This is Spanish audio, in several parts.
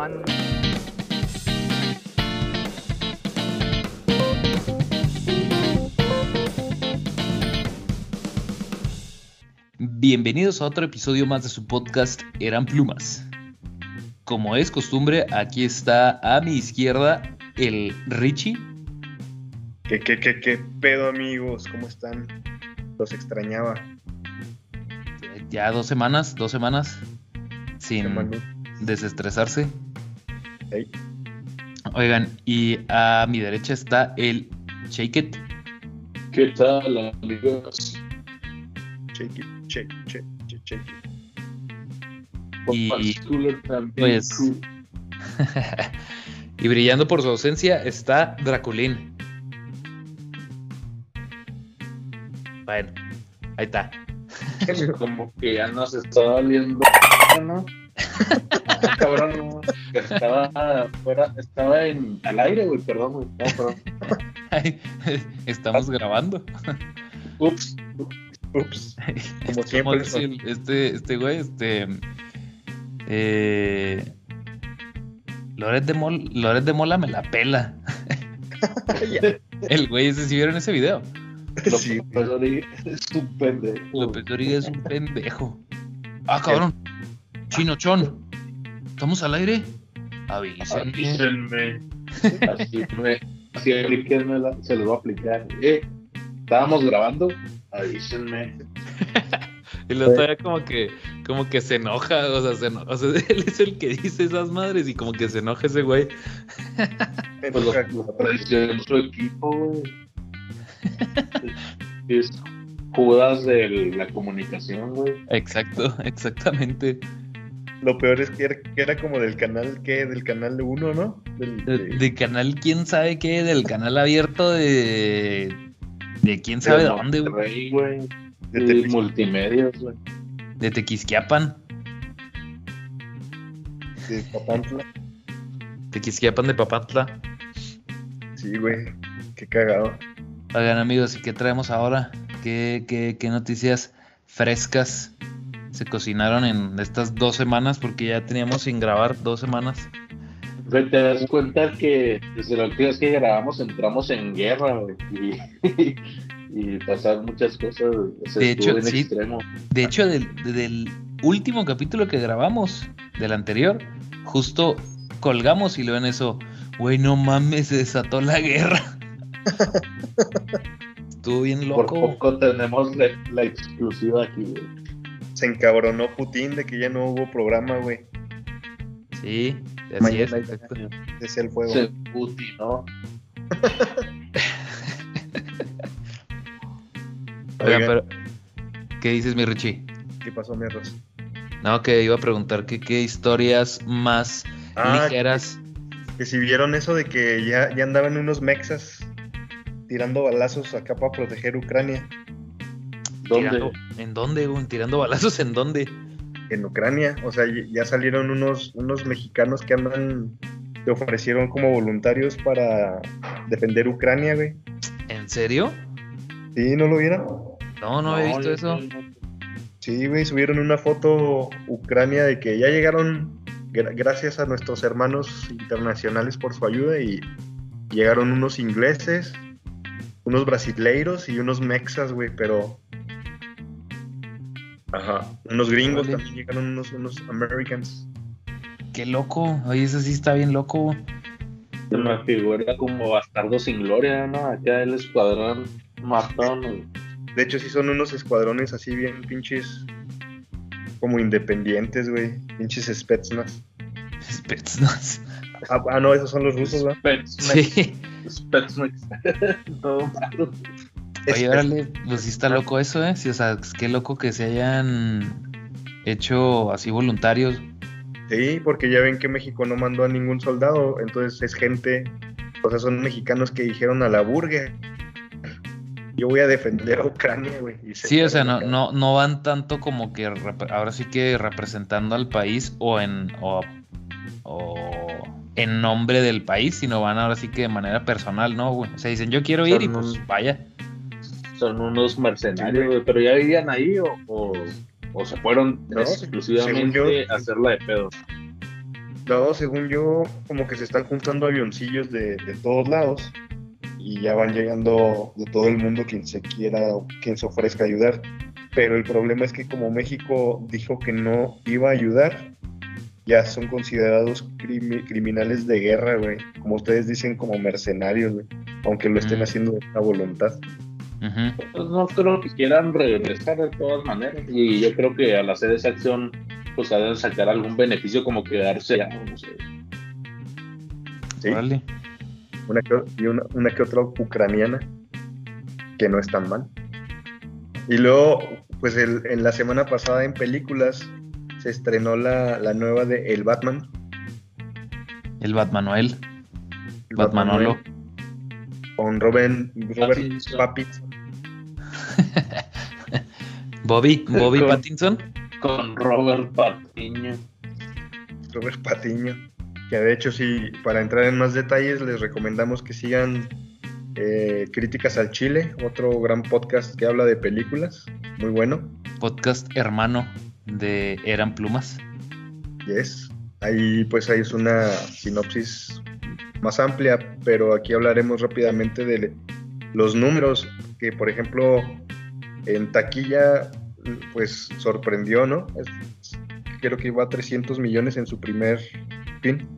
on. Bienvenidos a otro episodio más de su podcast Eran Plumas. Como es costumbre, aquí está a mi izquierda el Richie. ¿Qué, qué, qué, qué pedo, amigos? ¿Cómo están? Los extrañaba. Ya dos semanas, dos semanas sin Semana. desestresarse. Oigan, y a mi derecha está el Shake It. ¿Qué tal, amigos? shake it, shake, shake, shake, shake it. Y- pues- cool. y brillando por su ausencia está Draculín. Bueno, ahí está. Como que ya nos está doliendo, ¿no? Ah, Cabrón, no. Estaba fuera, estaba en, al aire, güey, perdón, güey. No, perdón. Estamos grabando. Ups. Ups, como ¿Cómo siempre. este, este güey, este. Eh, Loret de, Mol, Loret de Mola me la pela. El güey ese sí vieron ese video. Sí, López es un pendejo. López es un pendejo. Ah, cabrón. Chinochón. ¿Estamos al aire? Avísenme. Avísenme. Así me, así aplíquenmela, se los voy a aplicar. Eh, estábamos grabando, avísenme. Y luego todavía como que, como que se enoja, o sea, se eno- o sea, él es el que dice esas madres y como que se enoja ese güey. Pues traicionó su equipo, güey. Es Judas de la comunicación, güey. Exacto, exactamente. Lo peor es que era, que era como del canal, ¿qué? Del canal 1, ¿no? Del, De, de- de canal quién sabe qué, del canal abierto de... De quién sabe De dónde, güey. De De multimedios, güey. De Tequisquiapan. de Papantla. Tequisquiapan de Papantla. Sí, güey. Qué cagado. Oigan amigos, ¿y qué traemos ahora? ¿Qué, qué, qué noticias frescas se cocinaron en estas dos semanas? Porque ya teníamos sin grabar dos semanas. Te das cuenta que desde la última vez que grabamos entramos en guerra, güey. Y, y pasaron muchas cosas, De hecho, sí. extremo. De hecho, del, del último capítulo que grabamos, del anterior, justo colgamos y lo ven eso. Güey, no mames, se desató la guerra. Estuvo bien Por loco. poco tenemos la, la exclusiva aquí, güey. Se encabronó Putin de que ya no hubo programa, güey. Sí, así es. Mañana exacto. Desde el fuego. Se putinó. Oigan, Oigan. pero. ¿Qué dices, mi Richie? ¿Qué pasó, mi arroz? No, que iba a preguntar que qué historias más Ah, ligeras. Que si vieron eso de que ya, ya andaban unos mexas tirando balazos acá para proteger Ucrania. ¿Dónde? tirando- ¿En dónde, güey? ¿Tirando balazos en dónde? En Ucrania. O sea, ya salieron unos, unos mexicanos que andan, que ofrecieron como voluntarios para defender Ucrania, güey. ¿En serio? ¿Sí? ¿No lo vieron? No, no, he visto eso. no- Sí, güey, subieron una foto Ucrania de que ya llegaron, gra- gracias a nuestros hermanos internacionales por su ayuda, y llegaron unos ingleses, unos brasileiros y unos mexas, güey, pero... Ajá, unos gringos también llegaron, unos, unos americans. Qué loco. Oye, eso sí está bien loco. Se me figura como bastardo sin gloria, ¿no? Acá el escuadrón matón. De hecho, sí son unos escuadrones así bien pinches, como independientes, güey, pinches Spetsnaz. Spetsnaz. Ah, ah, no, esos son los rusos, ¿verdad? Spetsnaz. Sí. Spetsnaz. Todo malo. Oye, órale, pues sí está loco eso, ¿eh? Sí, o sea, qué loco que se hayan hecho así voluntarios. Sí, porque ya ven que México no mandó a ningún soldado, entonces es gente, o sea, son mexicanos que dijeron a la burger, yo voy a defender a Ucrania, güey. Sí, o sea, no, no, no van tanto como que ahora sí que representando al país o en o, o en nombre del país, sino van ahora sí que de manera personal, ¿no, güey? O sea, dicen, yo quiero ir y pues vaya. Son unos mercenarios, pero ya vivían ahí o, o, o se fueron No, exclusivamente yo- a hacerla de pedo. No, según yo, como que se están juntando avioncillos de, de todos lados y ya van llegando de todo el mundo quien se quiera o quien se ofrezca ayudar. Pero el problema es que como México dijo que no iba a ayudar, ya son considerados crimi- criminales de guerra, güey. Como ustedes dicen, como mercenarios, güey. Aunque lo estén Mm. haciendo de una Ujú. Pues no creo que quieran regresar de todas maneras. Y yo creo que al hacer esa acción, pues ha de sacar algún beneficio como quedarse ya, no sé. ¿sí? Órale. Una que, y una, una que otra ucraniana, que no es tan mal. Y luego, pues el- en la semana pasada en películas se estrenó la, la nueva de El Batman. El Batmanuel. El Batmanolo. Con Robin, Robert Pattinson. Bobby, Bobby Con- Pattinson. Con Robert Patiño. Robert Patiño. Que de hecho, sí, para entrar en más detalles, les recomendamos que sigan eh, Críticas al Chile, otro gran podcast que habla de películas. Muy bueno. Podcast hermano de Eran Plumas. Yes. Ahí pues ahí es una sinopsis más amplia, pero aquí hablaremos rápidamente de los números que por ejemplo en taquilla pues sorprendió, ¿no? Creo que iba a 300 millones en su primer fin.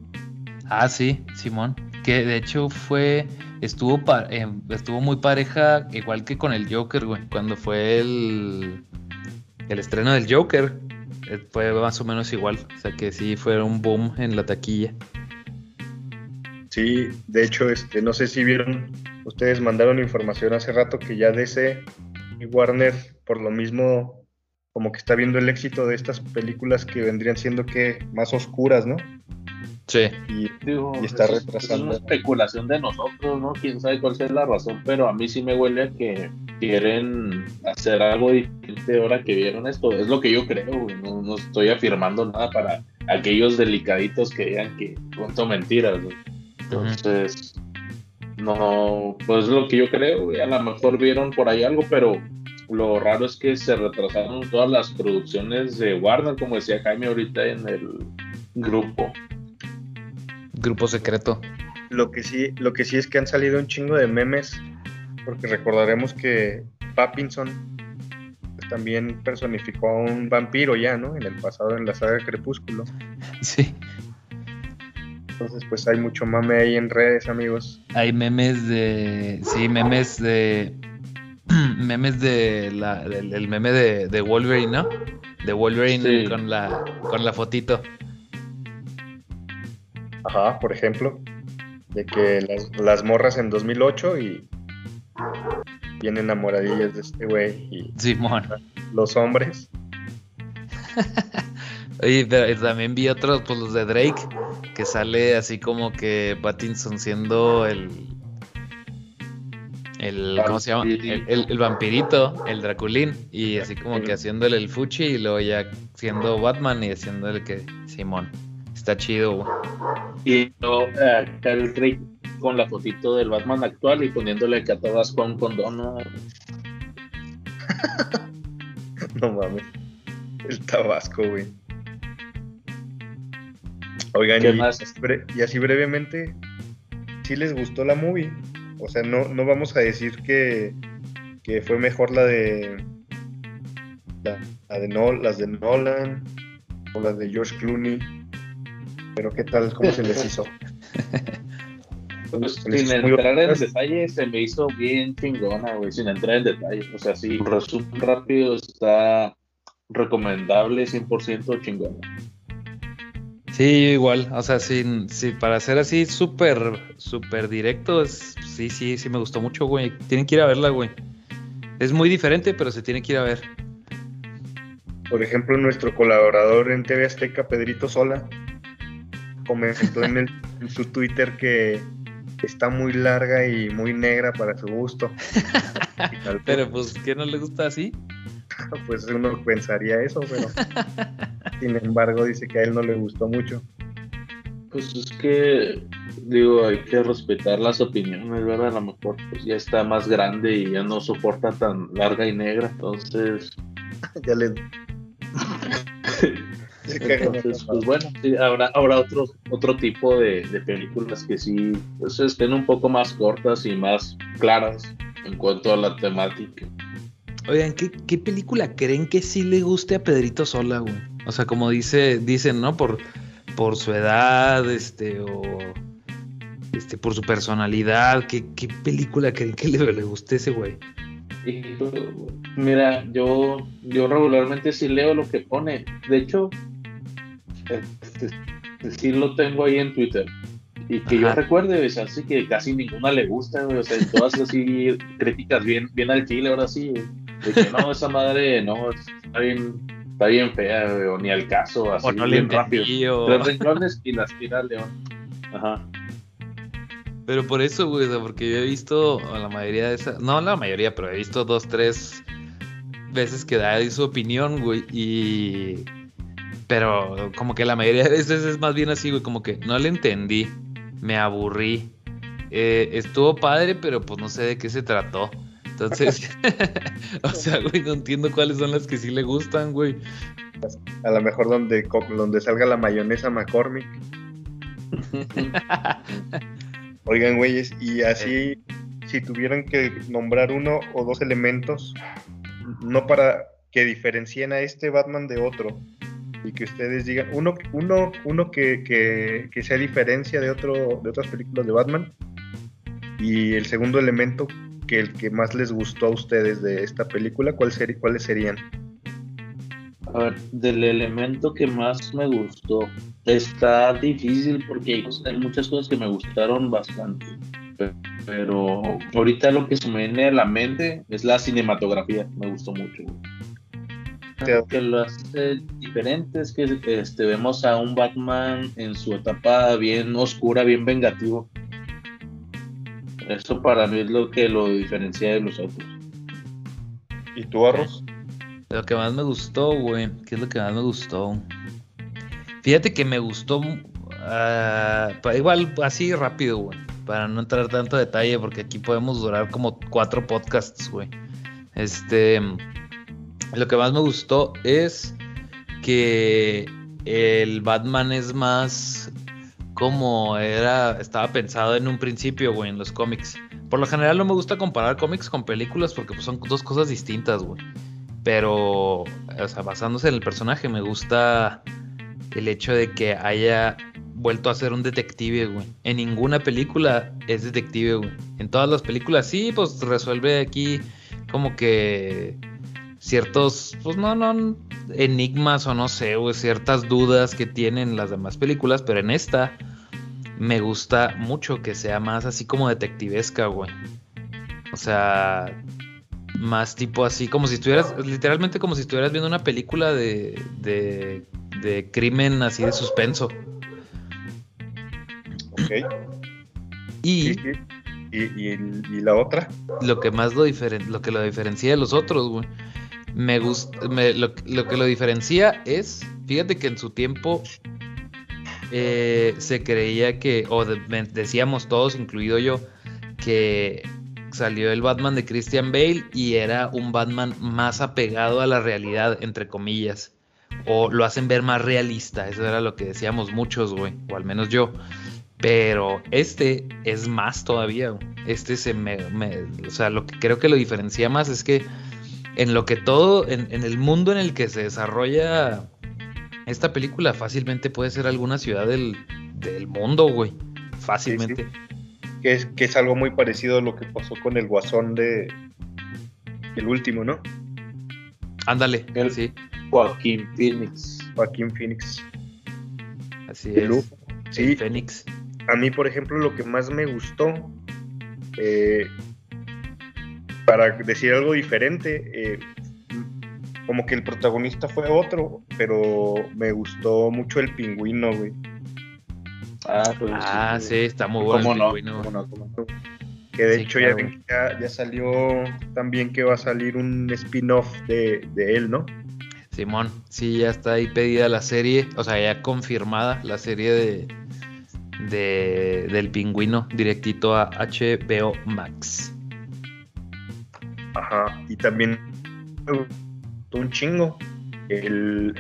Ah, sí, Simón. Que de hecho fue. Estuvo, pa- eh, estuvo muy pareja, igual que con el Joker, güey. Cuando fue el, el estreno del Joker, eh, fue más o menos igual. O sea que sí, fue un boom en la taquilla. Sí, de hecho, este, no sé si vieron, ustedes mandaron información hace rato que ya DC y Warner, por lo mismo, como que está viendo el éxito de estas películas que vendrían siendo que más oscuras, ¿no? Sí. Y Digo, Y está eso retrasando. Es una especulación de nosotros, ¿no? Quién sabe cuál sea la razón, pero a mí sí me huele a que quieren hacer algo diferente ahora que vieron esto. Es lo que yo creo. No, no estoy afirmando nada para aquellos delicaditos que digan que cuento mentiras, güey. Entonces, no, pues es lo que yo creo, güey. A lo mejor vieron por ahí algo, pero lo raro es que se retrasaron todas las producciones de Warner, como decía Jaime ahorita en el grupo. Grupo secreto. Lo que sí, lo que sí es que han salido un chingo de memes, porque recordaremos que Pattinson pues, también personificó a un vampiro ya, ¿no? En el pasado en la saga Crepúsculo. Sí. Entonces, pues hay mucho mame ahí en redes, amigos. Hay memes de. Sí, memes de. memes de la, del, el meme de, de Wolverine, ¿no? De Wolverine Sí. con la con la fotito. Ajá, por ejemplo, de que las, las morras en 2008 y bien enamoradillas de este güey y Simón. los hombres. Oye, pero también vi otros, pues los de Drake, que sale así como que Pattinson siendo el. El, ¿cómo se llama? El, el- el vampirito, el Draculín, y así como que haciéndole el fuchi y luego ya siendo Batman y haciéndole que Simón. Está chido, güey. Y luego eh, acá el Drake con la fotito del Batman actual y poniéndole que a todas con. No mames. El Tabasco, güey. Oigan, ¿Qué y, más? y así brevemente, ¿sí les gustó la movie? O sea, no, no vamos a decir que, que fue mejor la de la, la de no, las de Nolan o las de George Clooney. Pero qué tal, cómo se les hizo. Pues, sin entrar en detalles, se me hizo bien chingona, güey, sin entrar en detalles. O sea, sí, resumen rápido, está recomendable, 100% chingona. Sí, igual, o sea, sí, sí, para ser así súper, súper directo, es, sí, sí, sí me gustó mucho, güey. Tienen que ir a verla, güey. Es muy diferente, pero se tiene que ir a ver. Por ejemplo, nuestro colaborador en TV Azteca, Pedrito Sola, comentó en, el- en su Twitter que está muy larga y muy negra para su gusto. Pero pues, ¿qué no le gusta así? Pues uno pensaría eso, pero sin embargo dice que a él no le gustó mucho. Pues es que, digo, hay que respetar las opiniones, ¿verdad? A lo mejor pues ya está más grande y ya no soporta tan larga y negra, entonces ya le Entonces, pues bueno, sí, habrá, habrá otro, otro tipo de, de películas que sí pues, estén un poco más cortas y más claras en cuanto a la temática. Oigan, ¿qué, ¿qué, película creen que sí le guste a Pedrito Sola, güey? O sea, como dice, dicen, ¿no? Por, por su edad, este, o este, por su personalidad. ¿Qué, qué película creen que le, le guste a ese güey? Mira, yo, yo regularmente sí leo lo que pone. De hecho, este, sí lo tengo ahí en Twitter. Y que yo recuerde, o así que casi ninguna le gusta, o sea, todas así críticas bien, bien al chile, ahora sí. De que no, esa madre, no, está bien, está bien fea, o ni al caso, así o no bien le rápido. Tres renglones y las tira León. Ajá. Pero por eso, güey, porque yo he visto a la mayoría de esas, no la mayoría, pero he visto dos, tres veces que da su opinión, güey, y... Pero como que la mayoría de veces es más bien así, güey, como que no le entendí, me aburrí, eh, estuvo padre, pero pues no sé de qué se trató. Entonces, o sea, güey, no entiendo cuáles son las que sí le gustan, güey. A lo mejor donde, donde salga la mayonesa McCormick. Oigan, güeyes, y así, si tuvieran que nombrar uno o dos elementos, no para que diferencien a este Batman de otro, y que ustedes digan, uno, uno, uno que, que, que sea diferencia de, otro, de otras películas de Batman, y el segundo elemento, que el que más les gustó a ustedes de esta película, ¿cuál ser, ¿cuáles serían? A ver, del elemento que más me gustó, está difícil porque hay muchas cosas que me gustaron bastante. Pero ahorita lo que se me viene a la mente es la cinematografía, me gustó mucho. Lo que lo hace diferente es que este, vemos a un Batman en su etapa bien oscura, bien vengativo. Eso para mí es lo que lo diferencia de los otros. ¿Y tú, Arroz? Lo que más me gustó, güey. ¿Qué es lo que más me gustó? Fíjate que me gustó. Uh, igual, así rápido, güey. Para no entrar tanto detalle, porque aquí podemos durar como cuatro podcasts, güey. Este. Lo que más me gustó es que el Batman es más como era, estaba pensado en un principio, güey, en los cómics. Por lo general no me gusta comparar cómics con películas porque pues, son dos cosas distintas, güey. Pero, o sea, basándose en el personaje, me gusta el hecho de que haya vuelto a ser un detective, güey. En ninguna película es detective, güey. En todas las películas sí, pues resuelve aquí como que ciertos, pues no, no, enigmas o no sé, güey, ciertas dudas que tienen las demás películas, pero en esta me gusta mucho que sea más así como detectivesca, güey. O sea, más tipo así, como si estuvieras, literalmente como si estuvieras viendo una película de, de, de crimen así de suspenso. Ok. Y, Sí, sí. ¿Y, y, y la otra? lo que más lo, diferen, lo que lo diferencia de los otros, güey, me gusta, me- lo, lo que lo diferencia es, fíjate que en su tiempo eh, se creía que, o decíamos todos, incluido yo, que salió el Batman de Christian Bale y era un Batman más apegado a la realidad, entre comillas. O lo hacen ver más realista, eso era lo que decíamos muchos, güey, o al menos yo. Pero este es más todavía. Este se me, O sea, lo que creo que lo diferencia más es que en lo que todo, en el mundo en el que se desarrolla esta película, fácilmente puede ser alguna ciudad del, del mundo, güey. Fácilmente. Que es, que es algo muy parecido a lo que pasó con el guasón de el último, ¿no? Ándale, El- sí, Joaquín Phoenix. Joaquín Phoenix. así De es. El Sí, Fénix. a mí, por ejemplo, lo que más me gustó, eh, para decir algo diferente, eh, como que el protagonista fue otro, pero me gustó mucho el pingüino, güey. Ah, pues Ah, sí, está muy bueno. ¿Cómo el no? pingüino. ¿Cómo no? ¿Cómo no? Que de Sí, hecho claro, ya, ven que ya, ya salió también que va a salir un spin-off de, de él, ¿no? Simón, sí, ya está ahí pedida la serie, o sea, ya confirmada la serie de, de del pingüino directito a HBO Max. Ajá. Y también me gustó un chingo el,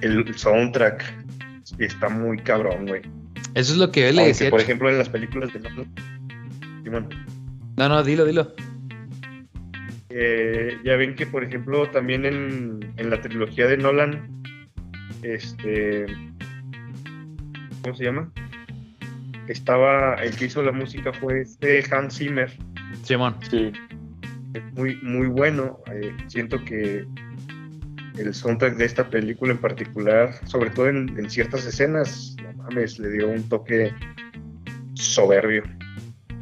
el soundtrack está muy cabrón, güey. Eso es lo que él le decía. Por ejemplo, en las películas de Nolan. Simón. No, no, dilo, dilo. Eh, ya ven que, por ejemplo, también en, en la trilogía de Nolan, este. ¿Cómo se llama? Estaba. El que hizo la música fue este Hans Zimmer. Simón. Sí. Es muy, muy bueno. Eh, siento que el soundtrack de esta película en particular, sobre todo en, ciertas escenas, no mames, le dio un toque soberbio.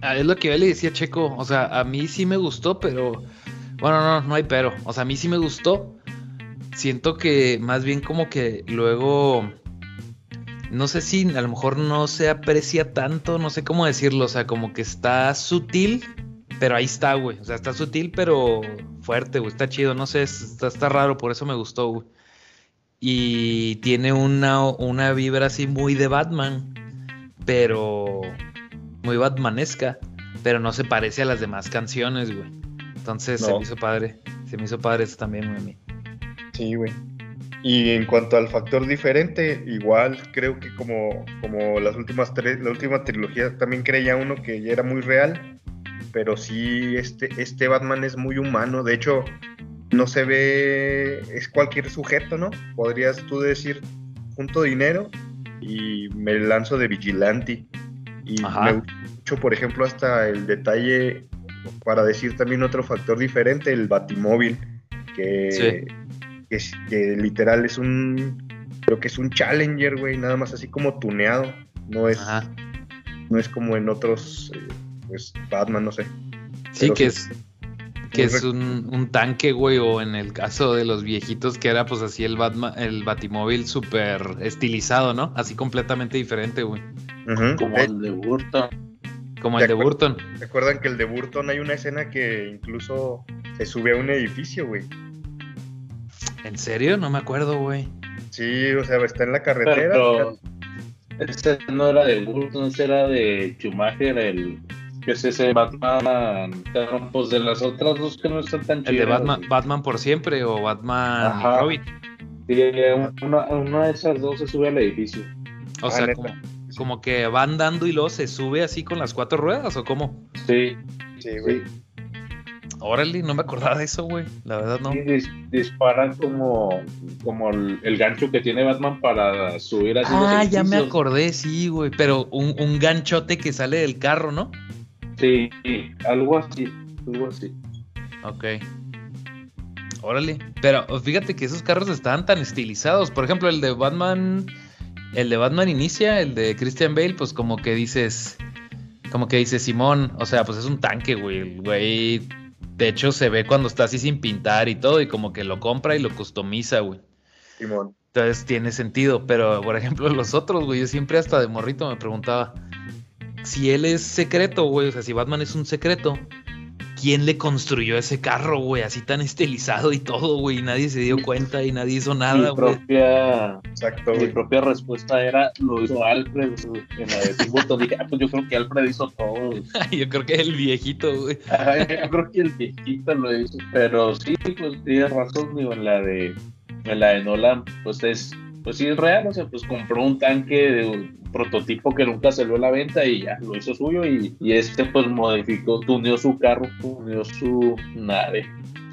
Ah, es lo que yo le decía Checo. O sea, a mí sí me gustó, pero. Bueno, no, no hay pero. O sea, a mí sí me gustó. Siento que más bien como que luego. No sé si a lo mejor no se aprecia tanto, no sé cómo decirlo. O sea, como que está sutil, pero ahí está, güey. O sea, está sutil, pero fuerte, güey. Está chido, no sé, está, está raro, por eso me gustó, güey. Y tiene una, una vibra así muy de Batman, pero muy Batmanesca, pero no se parece a las demás canciones, güey. Entonces se me hizo padre. Se me hizo padre eso también, güey. a mí. Sí, güey. Y en cuanto al factor diferente, igual creo que como, como las últimas tres, la última trilogía también creía uno que ya era muy real, pero sí este, este Batman es muy humano, de hecho no se ve, es cualquier sujeto, ¿no? Podrías tú decir, junto dinero y me lanzo de vigilante. Y Ajá. me gusta mucho, por ejemplo, hasta el detalle, para decir también otro factor diferente, el batimóvil, que, Sí. que, literal es un, creo que es un Challenger, güey, nada más así como tuneado, no es, Ajá. no es como en otros, eh, pues Batman, no sé. Sí, Pero que sí. es que es un, un tanque, güey, o en el caso de los viejitos que era pues así el Batman, el Batimóvil súper estilizado, ¿no? Así completamente diferente, güey. Como el de Burton. Como el de. Burton. Recuerdan que el de Burton hay una escena que incluso se sube a un edificio, güey. ¿En serio? No me acuerdo, güey. Sí, o sea, está en la carretera. Pero ese no era de Burton, ese era de Schumacher, el que es ese Batman. Pues de las otras dos que no están tan El de chidas. Batman, Batman por siempre o Batman Ajá. Robin. Sí, una, una de esas dos se sube al edificio. O Ah, sea, como, como que va andando y luego se sube así con las cuatro ruedas o cómo. Sí, Sí, güey. Órale, no me acordaba de eso, güey. La verdad no. Y dis- disparan como, como el, el gancho que tiene Batman para subir así los Ah, ya me acordé, sí, güey. Pero un, un ganchote que sale del carro, ¿no? Sí, algo así, algo así. Ok. Órale. Pero fíjate que esos carros estaban tan estilizados. Por ejemplo, el de Batman. El de Batman inicia, el de Christian Bale, pues como que dices. Como que dice Simón. O sea, pues es un tanque, güey. El güey. De hecho, se ve cuando está así sin pintar y todo. Y como que lo compra y lo customiza, güey. Simón. Entonces tiene sentido. Pero, por ejemplo, los otros, güey. Yo siempre hasta de morrito me preguntaba. Si él es secreto, güey. O sea, si Batman es un secreto. ¿Quién le construyó ese carro, güey? Así tan estilizado y todo, güey. y Nadie se dio cuenta y nadie hizo nada, mi, güey. propia, Exacto, mi güey. propia respuesta era, lo hizo Alfred en la de Tim Burton. Dije, ah, pues yo creo que Alfred hizo todo. Yo creo que el viejito, güey. Ajá, yo creo que el viejito lo hizo. Pero sí, pues tienes razón, digo, en la de, en la de Nolan, pues es, pues sí es real, o sea, pues compró un tanque de un prototipo que nunca salió a la venta y ya lo hizo suyo y, y este pues modificó, tuneó su carro, tuneó su nave.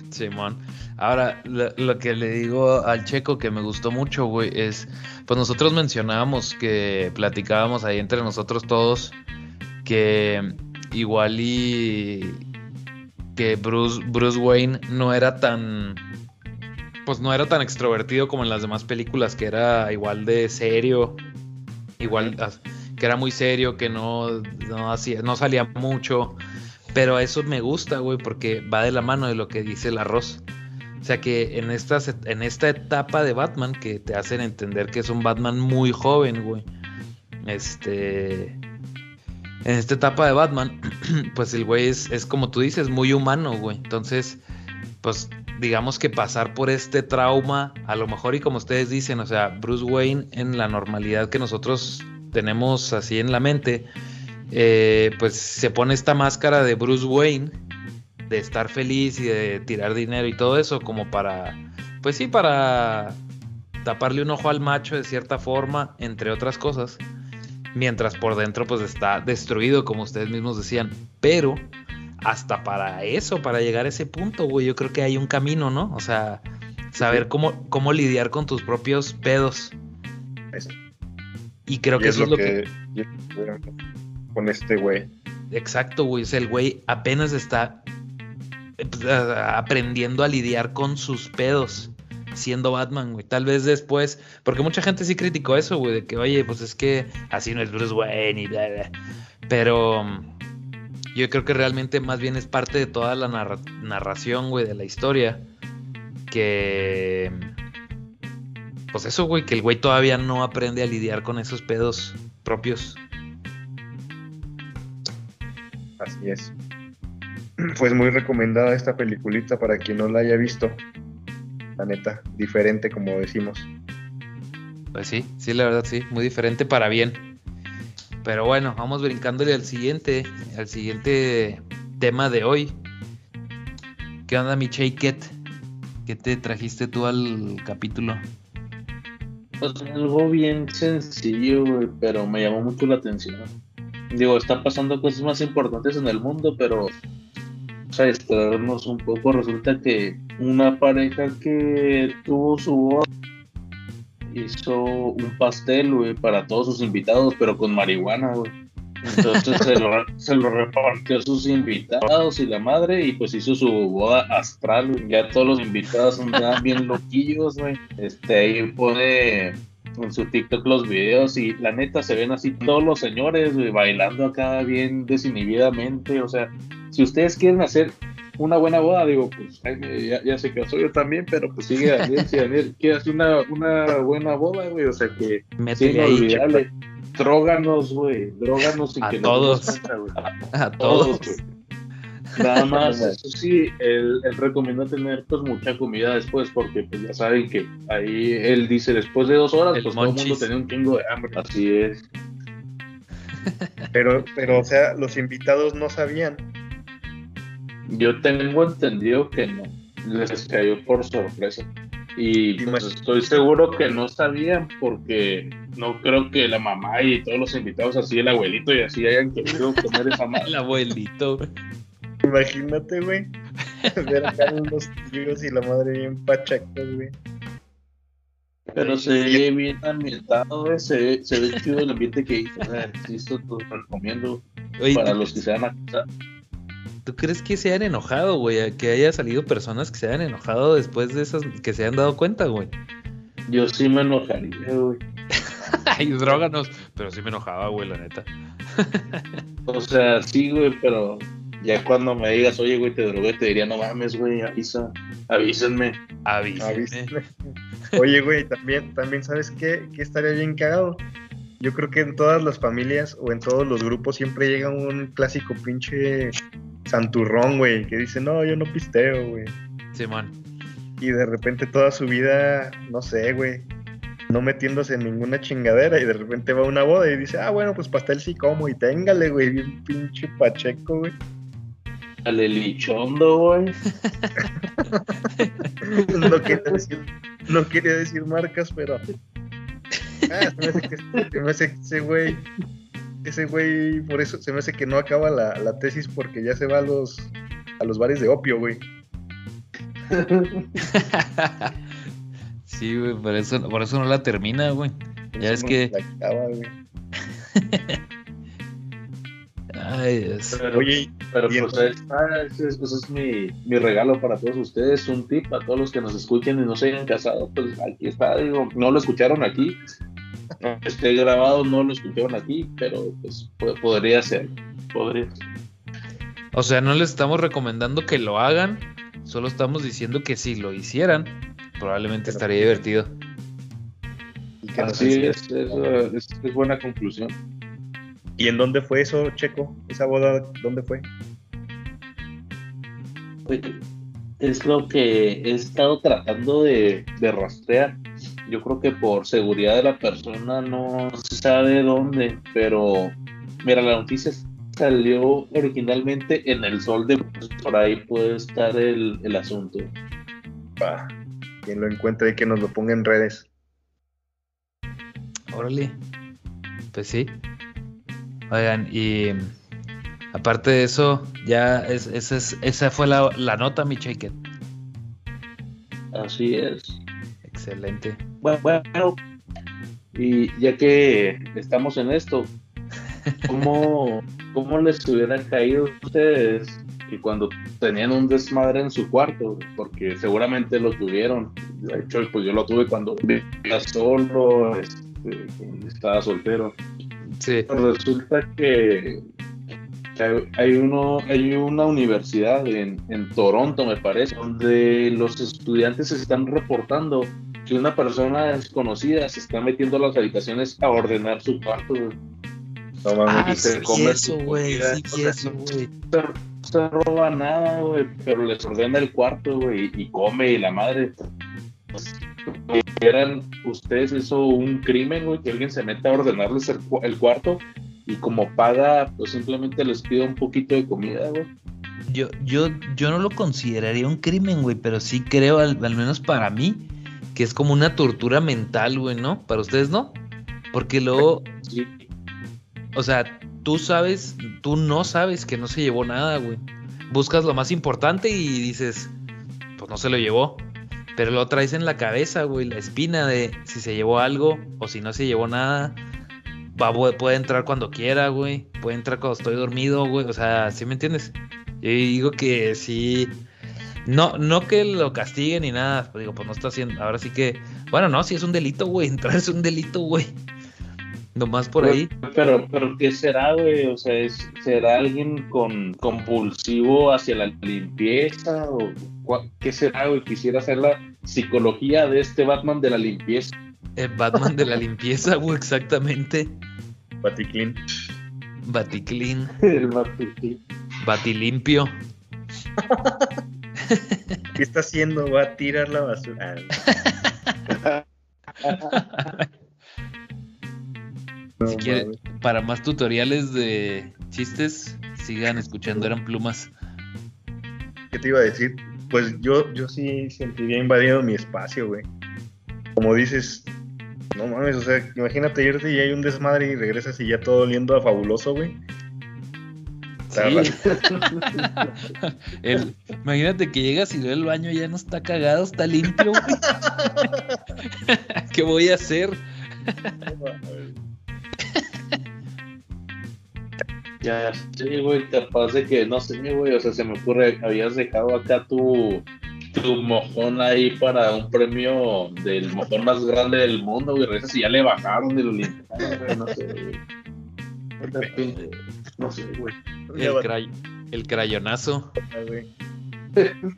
Simón. Ahora, lo, que le digo al checo que me gustó mucho, güey, es, pues nosotros mencionábamos que platicábamos ahí entre nosotros todos que igual y que Bruce, Bruce Wayne no era tan, pues no era tan extrovertido como en las demás películas, que era igual de serio, igual que era muy serio, que no, no, hacía, no salía mucho. Pero eso me gusta, güey, porque va de la mano de lo que dice el arroz. O sea que en esta, en esta etapa de Batman, que te hacen entender que es un Batman muy joven, güey. Este. En esta etapa de Batman, pues el güey es, es como tú dices, muy humano, güey. Entonces, pues digamos que pasar por este trauma, a lo mejor y como ustedes dicen, o sea, Bruce Wayne en la normalidad que nosotros tenemos así en la mente, eh, pues se pone esta máscara de Bruce Wayne, de estar feliz y de tirar dinero y todo eso, como para, pues sí, para, taparle un ojo al macho de cierta forma, entre otras cosas, mientras por dentro pues está destruido, como ustedes mismos decían. Pero hasta para eso, para llegar a ese punto, güey, yo creo que hay un camino, ¿no? O sea, saber cómo, cómo lidiar con tus propios pedos. Y creo que eso es lo que... Con este güey. Exacto, güey. O sea, el güey apenas está pues, aprendiendo a lidiar con sus pedos siendo Batman, güey. Tal vez después, porque mucha gente sí criticó eso, güey, de que, oye, pues es que así no es Bruce Wayne y bla, bla. Pero yo creo que realmente más bien es parte de toda la narración, güey, de la historia. Que. Pues eso, güey, que el güey todavía no aprende a lidiar con esos pedos propios. Así es. Pues muy recomendada esta peliculita para quien no la haya visto. La neta, diferente como decimos. Pues sí, sí, la verdad sí, muy diferente para bien. Pero bueno, vamos brincándole al siguiente, al siguiente tema de hoy. ¿Qué onda, mi ¿Qué te trajiste tú al capítulo? Pues algo bien sencillo, pero me llamó mucho la atención. Digo, están pasando cosas más importantes en el mundo, pero sea, distraernos un poco, resulta que una pareja que tuvo su boda hizo un pastel, güey, para todos sus invitados, pero con marihuana, güey. Entonces se, lo, repartió a sus invitados y la madre, y pues hizo su boda astral. Ya todos los invitados andaban bien loquillos, güey. Este, ahí pone en su TikTok los videos y la neta se ven así todos los señores, bailando acá bien desinhibidamente. O sea, si ustedes quieren hacer una buena boda, digo, pues ya, ya se casó yo también, pero pues sigue Daniel, si Daniel quiere hacer una, una buena boda, güey, o sea que es inolvidable. Dróganos, güey, dróganos a todos. a, todos, güey. Nada más, eso sí, él, él, recomendó tener pues mucha comida después, porque pues ya saben que ahí él dice después de dos horas, pues todo el mundo tenía un chingo de hambre. Así es. Pero, pero, o sea, los invitados no sabían. Yo tengo entendido que no, les cayó por sorpresa. Y pues, estoy seguro que no sabían porque no creo que la mamá y todos los invitados, así el abuelito y así hayan querido comer esa madre. el abuelito. Imagínate, güey. Ver acá los tíos y la madre bien pachacos, güey. Pero se ve bien ambientado, güey. Se, ve, se ve chido el ambiente que hizo. Sí, esto lo recomiendo para los que se van a casar. ¿Tú crees que se hayan enojado, güey? Que haya salido personas que se hayan enojado después de esas, que se hayan dado cuenta, güey. Yo sí me enojaría, güey. Ay, dróganos. Pero sí me enojaba, güey, la neta. o sea, sí, güey, pero ya cuando me digas, oye, güey, te drogué, te diría, no mames, güey, avisa, avísenme. Avísenme. Oye, güey, también, también, ¿sabes qué? Que estaría bien cagado. Yo creo que en todas las familias o en todos los grupos siempre llega un clásico pinche santurrón, güey, que dice, no, yo no pisteo, güey. Simón. Y de repente toda su vida, no sé, güey, no metiéndose en ninguna chingadera y de repente va a una boda y dice, ah, bueno, pues pastel sí como y téngale, güey, bien pinche pacheco, güey. Al lichondo, güey. no, quería decir, no quería decir marcas, pero... Ah, se me hace que, se me hace que ese güey ese güey, por eso se me hace que no acaba la, tesis porque ya se va a los, a los bares de opio, güey. sí, güey, por eso, por eso no la termina, güey. Ya es que. Ay. Pero, Oye, pero pues ese, es mi, mi, regalo para todos ustedes, un tip a todos los que nos escuchen y no se hayan casado, pues aquí está, digo, no lo escucharon aquí, esté grabado, no lo escucharon aquí, pero pues podría ser. Podría O sea, no les estamos recomendando que lo hagan, solo estamos diciendo que si lo hicieran, probablemente estaría divertido. Así es, es, es, buena conclusión. ¿Y en dónde fue eso, Checo? ¿Esa boda dónde fue? Es lo que he estado tratando de, de rastrear yo creo que por seguridad de la persona no se sabe dónde, pero mira, la noticia salió originalmente en el sol de por ahí puede estar el, asunto. quien lo encuentre y que nos lo ponga en redes. Órale. Pues sí. Oigan, y aparte de eso, ya es, esa, es, esa fue la, la nota, mi Shaker. Así es. Excelente. Bueno, bueno, y ya que estamos en esto, ¿cómo, cómo les hubieran caído a ustedes que cuando tenían un desmadre en su cuarto? Porque seguramente lo tuvieron. De hecho, pues yo lo tuve cuando vivía solo, este, estaba soltero. Sí. Resulta que, que hay- uno, hay una universidad en, en Toronto, me parece, donde los estudiantes están reportando que una persona desconocida se está metiendo a las habitaciones a ordenar su cuarto. mames. Ah, se sí, come eso, su güey. comida, Sí, o sea, eso, güey. No se roba nada, güey, pero les ordena el cuarto, güey, y come y la madre. ¿Eran ustedes eso un crimen, güey? Que alguien se meta a ordenarles el, cu- el cuarto y como paga, pues simplemente les pida un poquito de comida, güey. Yo, yo, yo no lo consideraría un crimen, güey, pero sí creo, al, al menos para mí, que es como una tortura mental, güey, ¿no? Para ustedes, ¿no? Porque luego, Sí, o sea, tú sabes, tú no sabes que no se llevó nada, güey. Buscas lo más importante y dices, pues no se lo llevó. Pero lo traes en la cabeza, güey, la espina de si se llevó algo o si no se llevó nada. Va, pu- puede entrar cuando quiera, güey. Puede entrar cuando estoy dormido, güey. O sea, ¿sí me entiendes? Yo digo que sí. No, no que lo castiguen ni nada. pues digo, pues no está haciendo. Ahora sí que. Bueno, no, sí es un delito, güey. Entrar es un delito, güey. Nomás por ahí. Pero, pero ¿qué será, güey? O sea, ¿es- ¿será alguien con compulsivo hacia la limpieza? ¿O qué será, güey? Quisiera hacer la psicología de este Batman de la limpieza. El Batman de la limpieza, güey, exactamente. Baticlin. Baticlean, El Batman. Batilimpio. ¿Qué está haciendo? Va a tirar la basura. No Si quiere- mames. Para más tutoriales de chistes, sigan escuchando Eran Plumas. ¿Qué te iba a decir? Pues yo, yo sí sentiría invadido mi espacio, güey. Como dices, no mames, o sea, imagínate irte y hay un desmadre y regresas y ya todo oliendo a fabuloso, güey. Sí. El- imagínate que llegas y ve el baño ya no está cagado, está limpio, güey. ¿Qué voy a hacer? Ya, sí, güey, capaz de que, no sé, güey, o sea, se me ocurre, habías dejado acá tu, tu mojón ahí para un premio del mojón más grande del mundo, güey, y ya le bajaron de lo limpiaron, güey, no sé, güey. No sé, güey. El, cray- el crayonazo.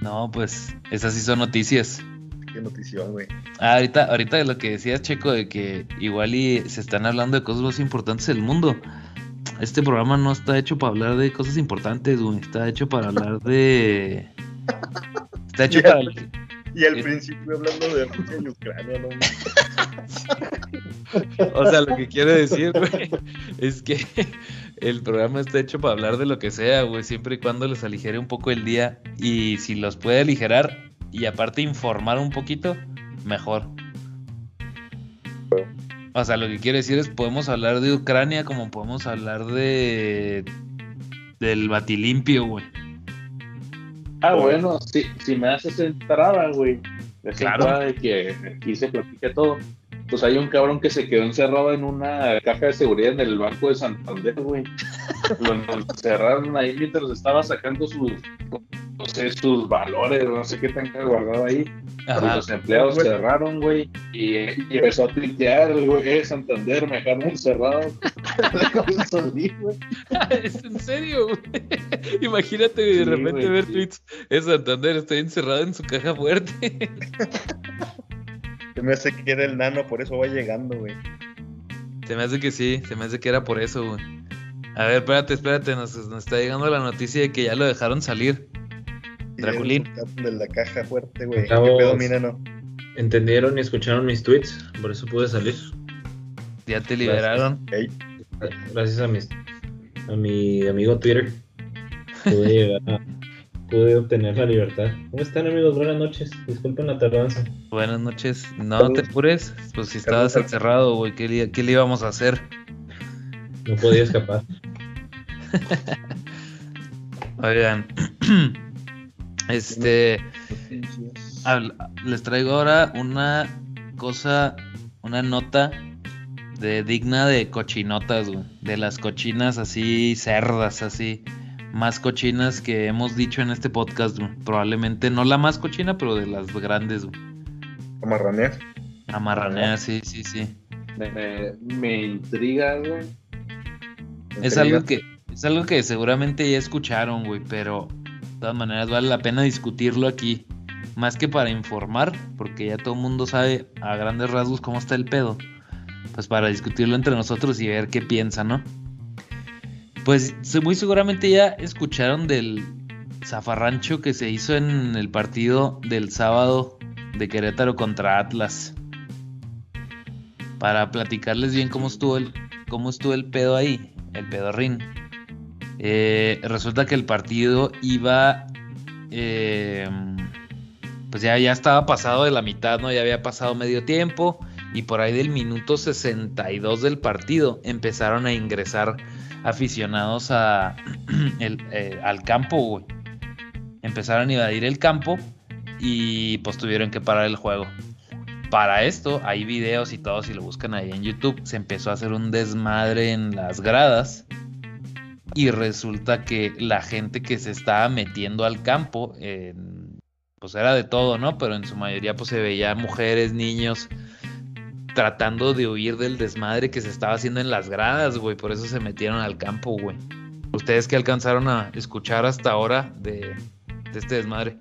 No, pues esas sí son noticias. Qué notición, güey. Ah, ahorita, ahorita de lo que decías, Checo, de que igual y se están hablando de cosas más importantes del mundo. Este programa no está hecho para hablar de cosas importantes, güey. Está hecho para hablar de. Está hecho Ya. para. Y al Sí. principio hablando de Rusia y Ucrania, no. O sea, lo que quiero decir, güey, es que el programa está hecho para hablar de lo que sea, güey, siempre y cuando les aligere un poco el día. Y si los puede aligerar y aparte informar un poquito, mejor. O sea, lo que quiero decir es, podemos hablar de Ucrania como podemos hablar de... del batilimpio, güey. Ah, bueno, si, si me haces entrada, güey, esa Claro. entrada de que aquí se platica todo, pues hay un cabrón que se quedó encerrado en una caja de seguridad en el banco de Santander, güey. Lo encerraron ahí mientras estaba sacando sus, no sé, sus valores, no sé qué tan guardado ahí. Ajá. los empleados cerraron, güey, y, y empezó a tuitear, el güey, eh, Santander, me dejaron encerrado. ¿Es en serio, güey? Imagínate de Sí, repente güey, ver sí. tweets. Es Santander, estoy encerrado en su caja fuerte. Se me hace que era el nano, por eso va llegando, güey. Se me hace que sí, se me hace que era por eso, güey. A ver, espérate, espérate, nos, nos está llegando la noticia de que ya lo dejaron salir. Draculín. De la caja fuerte, güey. ¿Qué pedo, mi nano? Entendieron y escucharon mis tweets, por eso pude salir. Ya te liberaron. Gracias a mis a mi amigo Twitter. Pude llegar a, pude obtener la libertad. ¿Cómo están amigos? Buenas noches. Disculpen la tardanza. Buenas noches. No te apures, pues si estabas encerrado, güey, ¿qué, le- ¿qué le íbamos a hacer? No podía escapar. Oigan, este, les traigo ahora una cosa, una nota de digna de cochinotas, güey, de las cochinas así cerdas, así más cochinas que hemos dicho en este podcast, güey. Probablemente no la más cochina, pero de las grandes, güey. Amarraneas. Amarranea, sí, sí, sí. Me, me, intriga, güey. Es algo que es algo que seguramente ya escucharon, güey, pero todas maneras vale la pena discutirlo aquí, más que para informar, porque ya todo el mundo sabe a grandes rasgos cómo está el pedo. Pues para discutirlo entre nosotros y ver qué piensa, ¿no? Pues muy seguramente ya escucharon del zafarrancho que se hizo en el partido del sábado de Querétaro contra Atlas. Para platicarles bien cómo estuvo el, cómo estuvo el pedo ahí, el pedorrín. Eh, resulta que el partido iba. eh, pues ya, ya estaba pasado de la mitad, ¿no? Ya había pasado medio tiempo. Y por ahí del minuto 62 del partido empezaron a ingresar aficionados a, el, eh, al campo. Empezaron a invadir el campo y pues tuvieron que parar el juego. Para esto hay videos y todo, si lo buscan ahí en YouTube, se empezó a hacer un desmadre en las gradas y resulta que la gente que se estaba metiendo al campo, pues era de todo, ¿no? Pero en su mayoría pues se veía mujeres, niños tratando de huir del desmadre que se estaba haciendo en las gradas, güey, por eso se metieron al campo, güey. ¿Ustedes qué alcanzaron a escuchar hasta ahora de, de este desmadre?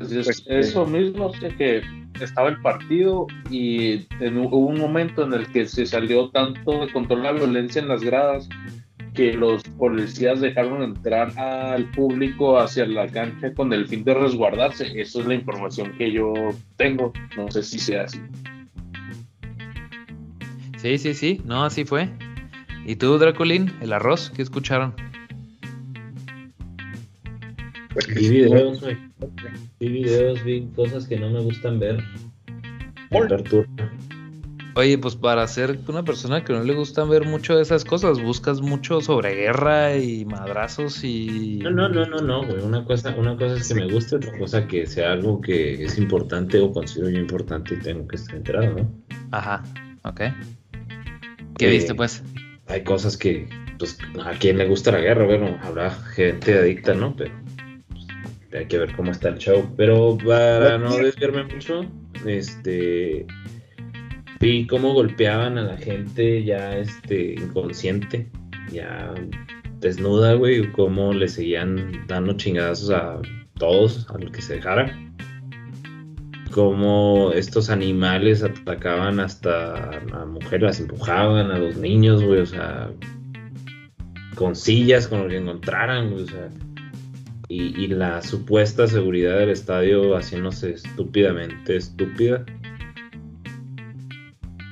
Es- Pues, eso mismo, sé que estaba el partido y en- hubo un momento en el que se salió tanto de control la violencia en las gradas que los policías dejaron entrar al público hacia la cancha con el fin de resguardarse. Eso es la información que yo tengo. No sé si sea así. Sí, sí, sí, no, así fue. ¿Y tú, Draculín, el arroz? ¿Qué escucharon? Pues que Vi sí, videos, güey. Vi videos, vi cosas que no me gustan ver. Oye, pues para ser una persona que no le gustan ver mucho de esas cosas, buscas mucho sobre guerra y madrazos y... No, no, no, no, no, güey. Una cosa, una cosa es que me guste, otra cosa que sea algo que es importante o considero yo importante y tengo que estar enterado, ¿no? Ajá, ok. ¿Qué Eh, viste, pues? Hay cosas que, pues, a quien le gusta la guerra, bueno, habrá gente adicta, ¿no? Pero hay que ver cómo está el show. Pero para no desviarme mucho, este, vi cómo golpeaban a la gente ya, este, inconsciente, ya desnuda, güey, cómo le seguían dando chingadazos a todos, a los que se dejara. Cómo estos animales atacaban hasta a mujeres, las empujaban, a los niños, güey, o sea, con sillas, con lo que encontraran, güey, o sea, y, la supuesta seguridad del estadio haciéndose estúpidamente estúpida.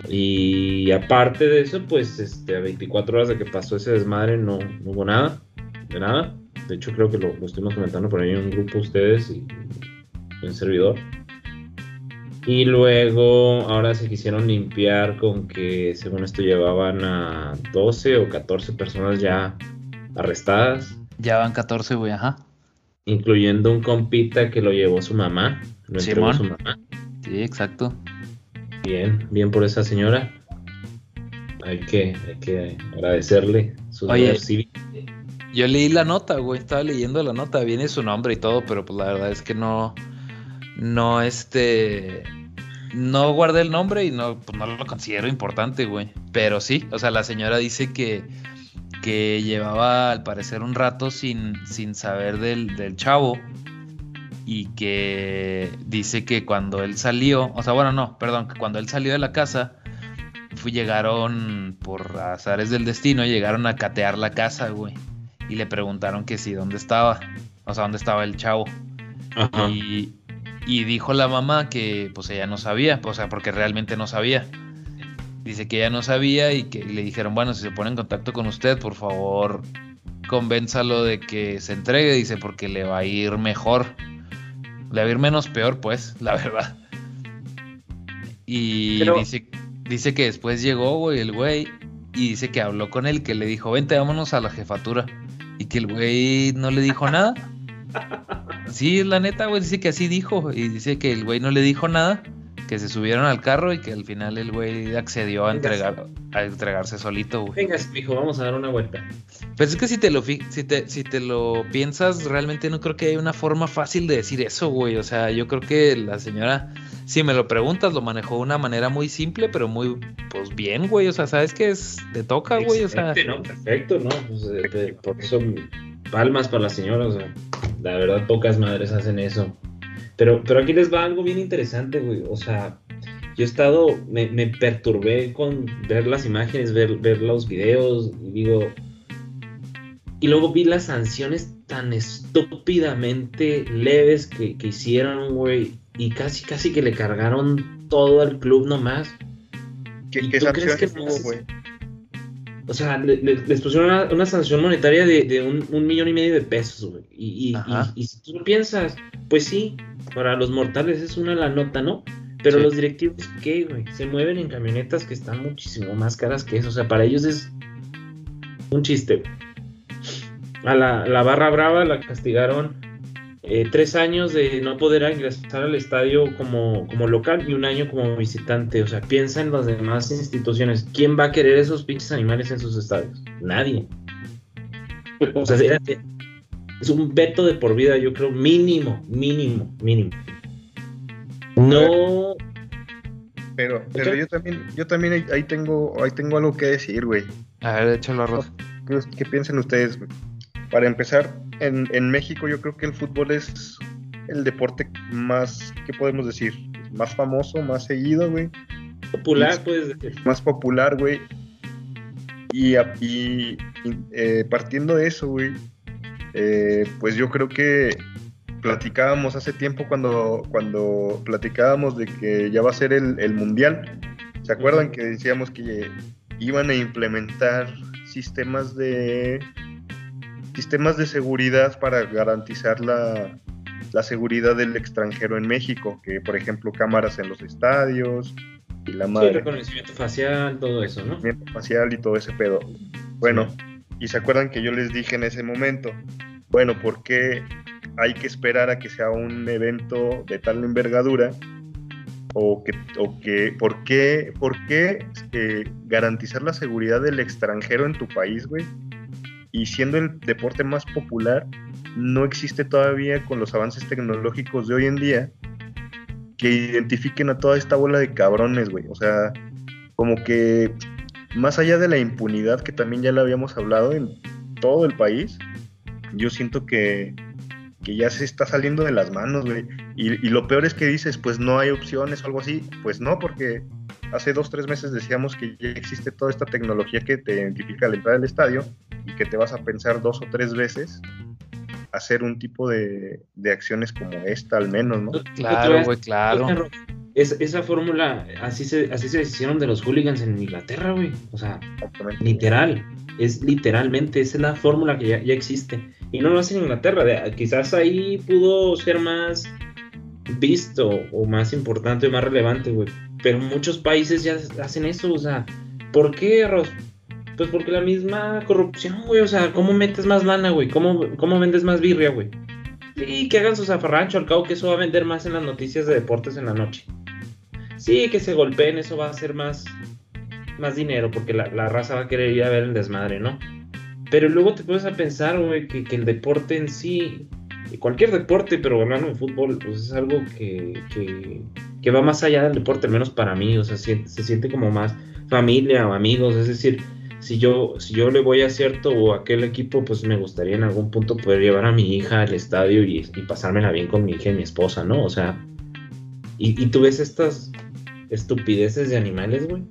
Y aparte de eso, pues este, a 24 horas de que pasó ese desmadre no, no hubo nada, de nada. De hecho, creo que lo, lo estuvimos comentando por ahí en un grupo ustedes y un servidor. Y luego, ahora se quisieron limpiar con que, según esto, llevaban a 12 o 14 personas ya arrestadas, Ya van 14, güey, ajá. Incluyendo un compita que lo llevó su mamá. Lo entregó su mamá. Sí, exacto. Bien, bien por esa señora. Hay que, hay que agradecerle su Oye. Yo leí la nota, güey, estaba leyendo la nota, viene su nombre y todo, pero pues la verdad es que no, no, este, no guardé el nombre y no, pues no lo considero importante, güey. Pero sí, o sea, la señora dice que, que llevaba al parecer un rato sin, sin saber del, del chavo y que dice que cuando él salió, o sea, bueno, no, perdón, que cuando él salió de la casa, fue, llegaron por azares del destino, llegaron a catear la casa, güey. Y le preguntaron que sí, dónde estaba, o sea, dónde estaba el chavo. Ajá. Y, y dijo la mamá que pues ella no sabía, o sea, porque realmente no sabía. Dice que ella no sabía y que le dijeron, bueno, si se pone en contacto con usted, por favor, convénzalo de que se entregue, dice, porque le va a ir mejor. Le va a ir menos peor, pues, la verdad. Y dice, dice que después llegó, güey, el güey, y dice que habló con él, que le dijo, vente, vámonos a la jefatura. Y que el güey no le dijo nada. Sí, la neta, güey, dice que así dijo. Y dice que el güey no le dijo nada que se subieron al carro y que al final el güey accedió a entregar a entregarse solito, güey. Venga, hijo, vamos a dar una vuelta. Pues es que si te lo si te, si te lo piensas, realmente no creo que haya una forma fácil de decir eso, güey. O sea, yo creo que la señora, si me lo preguntas, lo manejó de una manera muy simple, pero muy, pues bien, güey. O sea, sabes que es, te toca, güey. O sea, ¿no? perfecto, ¿no? Pues, eh, por eso palmas para la señora, o sea, la verdad pocas madres hacen eso. Pero, pero aquí les va algo bien interesante, güey. O sea, yo he estado, me, me perturbé con ver las imágenes, ver, ver los videos, y digo. Y luego vi las sanciones tan estúpidamente leves que, que hicieron, güey. Y casi, casi que le cargaron todo al club nomás. ¿Qué, ¿qué que hubo, güey? O sea, les pusieron una, sanción monetaria de, un, millón y medio de pesos, güey. Y, y, si tú piensas, pues sí, para los mortales es una la nota, ¿no? Pero los directivos, ¿qué, güey? Se mueven en camionetas que están muchísimo más caras que eso. O sea, para ellos es un chiste. A la, la barra brava la castigaron eh, tres años de no poder ingresar al estadio como, como local y un año como visitante. O sea, piensa en las demás instituciones. ¿Quién va a querer esos pinches animales en sus estadios? Nadie. O sea, es un veto de por vida, yo creo, mínimo, mínimo, mínimo. No. Pero, pero yo también, yo también ahí tengo, ahí tengo algo que decir, güey. A ver, échalo arroz. ¿Qué, qué piensan ustedes, güey? Para empezar, en, México yo creo que el fútbol es el deporte más, ¿qué podemos decir? Más famoso, más seguido, güey. Popular, puedes decir. Más popular, güey. Y, eh, partiendo de eso, güey, eh, pues yo creo que platicábamos hace tiempo cuando, cuando platicábamos de que ya va a ser el, el mundial. ¿Se acuerdan que decíamos que iban a implementar sistemas de sistemas de seguridad para garantizar la, seguridad del extranjero en México, que por ejemplo cámaras en los estadios y la madre. reconocimiento facial, todo eso, ¿no? Reconocimiento facial y todo ese pedo. Bueno, y se acuerdan que yo les dije en ese momento, bueno, ¿por qué hay que esperar a que sea un evento de tal envergadura? O que, o que ¿por qué, por qué eh, garantizar la seguridad del extranjero en tu país, güey? y siendo el deporte más popular, no existe todavía con los avances tecnológicos de hoy en día que identifiquen a toda esta bola de cabrones, güey. O sea, como que más allá de la impunidad que también ya le habíamos hablado en todo el país, yo siento que, que ya se está saliendo de las manos, güey. Y, y, lo peor es que dices, pues no hay opciones o algo así. Pues no, porque hace dos, tres meses decíamos que ya existe toda esta tecnología que te identifica al entrar al estadio y que te vas a pensar dos o tres veces hacer un tipo de, acciones como esta al menos, ¿no? Claro, güey, claro. Esa fórmula, así se, así se hicieron de los hooligans en Inglaterra, güey. O sea, literal. Es literalmente, esa es la fórmula que ya, existe. Y no lo hacen en Inglaterra. quizás ahí pudo ser más visto o más importante o más relevante, güey. Pero muchos países ya hacen eso, o sea, ¿por qué, Ross? Pues porque la misma corrupción, güey. O sea, ¿cómo metes más lana, güey? ¿Cómo, ¿Cómo vendes más birria, güey? Sí, que hagan su zafarrancho, al cabo que eso va a vender más en las noticias de deportes en la noche. Sí, que se golpeen, eso va a hacer más, más dinero, porque la, raza va a querer ir a ver el desmadre, ¿no? Pero luego te puedes a pensar, güey, que, el deporte en sí, cualquier deporte, pero hablando de fútbol, pues es algo que, que, va más allá del deporte, al menos para mí, o sea, se, se siente como más familia o amigos, es decir, si yo, si yo le voy a cierto o aquel equipo, pues me gustaría en algún punto poder llevar a mi hija al estadio y, pasármela bien con mi hija y mi esposa, ¿no? O sea, y, tú ves estas estupideces de animales, güey.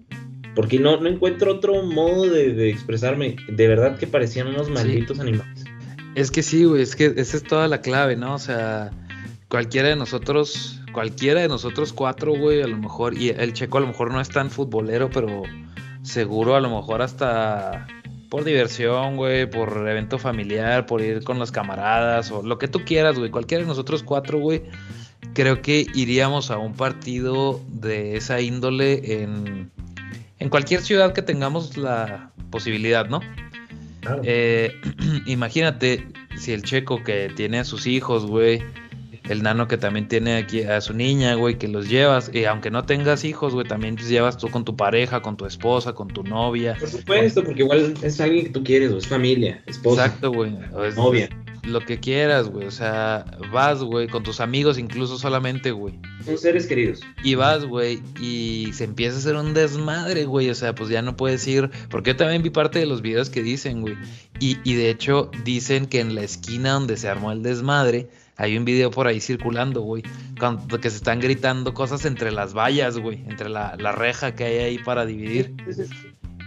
Porque no, no encuentro otro modo de, expresarme. De verdad que parecían unos malditos animales. Es que sí, güey, es que esa es toda la clave, ¿no? O sea, cualquiera de nosotros, cualquiera de nosotros cuatro, güey, a lo mejor, y el checo a lo mejor no es tan futbolero, pero seguro a lo mejor hasta por diversión, güey, por evento familiar, por ir con los camaradas o lo que tú quieras, güey. Cualquiera de nosotros cuatro, güey, creo que iríamos a un partido de esa índole en, en cualquier ciudad que tengamos la posibilidad, ¿no? Claro. Eh, imagínate si el checo que tiene a sus hijos, güey, el nano que también tiene aquí a su niña, güey, que los llevas, y aunque no tengas hijos, güey, también los llevas tú con tu pareja, con tu esposa, con tu novia. Por supuesto, porque igual es alguien que tú quieres, o es familia, esposa, Exacto, güey. o es- novia. Lo que quieras, güey. O sea, vas, güey, con tus amigos, incluso solamente, güey. Son seres queridos. Y vas, güey, y se empieza a hacer un desmadre, güey. O sea, pues ya no puedes ir. Porque yo también vi parte de los videos que dicen, güey. Y, y de hecho, dicen que en la esquina donde se armó el desmadre, hay un video por ahí circulando, güey. cuando- Que se están gritando cosas entre las vallas, güey. Entre la, la reja que hay ahí para dividir.